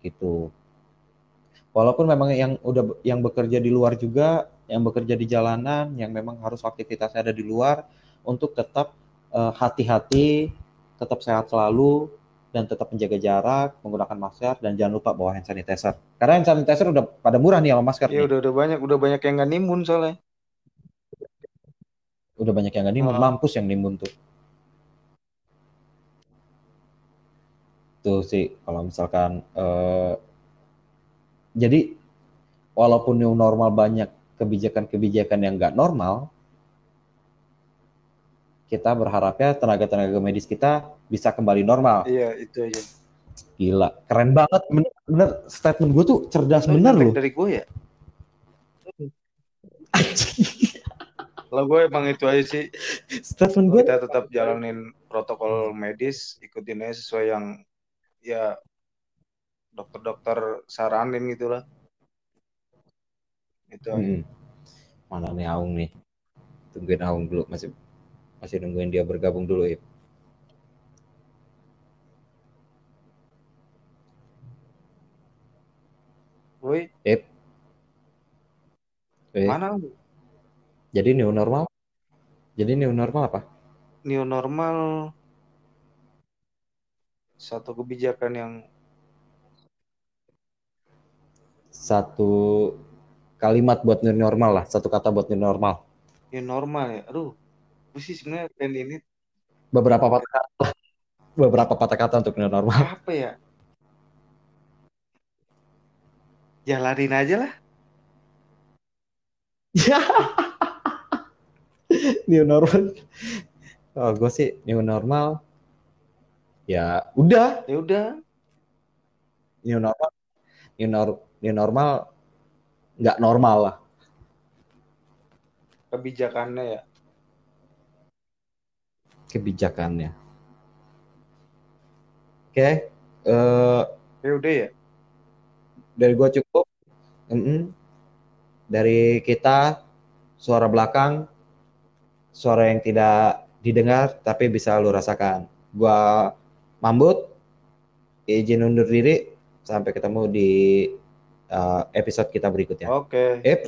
gitu walaupun memang yang udah yang bekerja di luar juga yang bekerja di jalanan yang memang harus aktivitasnya ada di luar untuk tetap eh, hati-hati tetap sehat selalu dan tetap menjaga jarak menggunakan masker dan jangan lupa bawa hand sanitizer karena hand sanitizer udah pada murah nih sama masker Iya, udah udah banyak, udah banyak yang nggak nimbun soalnya. udah banyak yang nggak nimbun Ah. mampus yang nimbun tuh tuh sih kalau misalkan eh, jadi walaupun new normal banyak kebijakan-kebijakan yang nggak normal kita berharapnya tenaga-tenaga medis kita bisa kembali normal Iya, itu aja. gila keren banget bener, bener statement gue tuh cerdas bener Dari- loh Dari gue ya. Kalau gue emang itu aja sih. statement gue Kita tetap jalanin protokol medis, ikutin aja sesuai yang ya dokter-dokter saranin gitu lah. Itu. Hmm. Mana nih Aung nih? Tungguin Aung dulu masih Masih nungguin dia bergabung dulu, Ip. Woi, Ip. Ip. mana? Jadi new normal? Jadi new normal apa? New normal satu kebijakan yang Satu kalimat buat new normal lah, satu kata buat new normal. new normal ya. Aduh, gue sih sebenarnya pengen ini Beberapa patah kata, beberapa patah kata untuk new normal. apa ya? Jalanin aja lah. new normal. Oh, gue sih new normal. Ya udah, Ya udah, new normal. New, nor- new normal nggak normal lah. kebijakannya ya. kebijakannya. Oke, eh, Ya udah ya. dari gua cukup. Mm-mm. Dari kita suara belakang, suara yang tidak didengar tapi bisa lu rasakan. Gua Mambut, izin undur diri. Sampai ketemu di eh, episode kita berikutnya. Oke. Ip,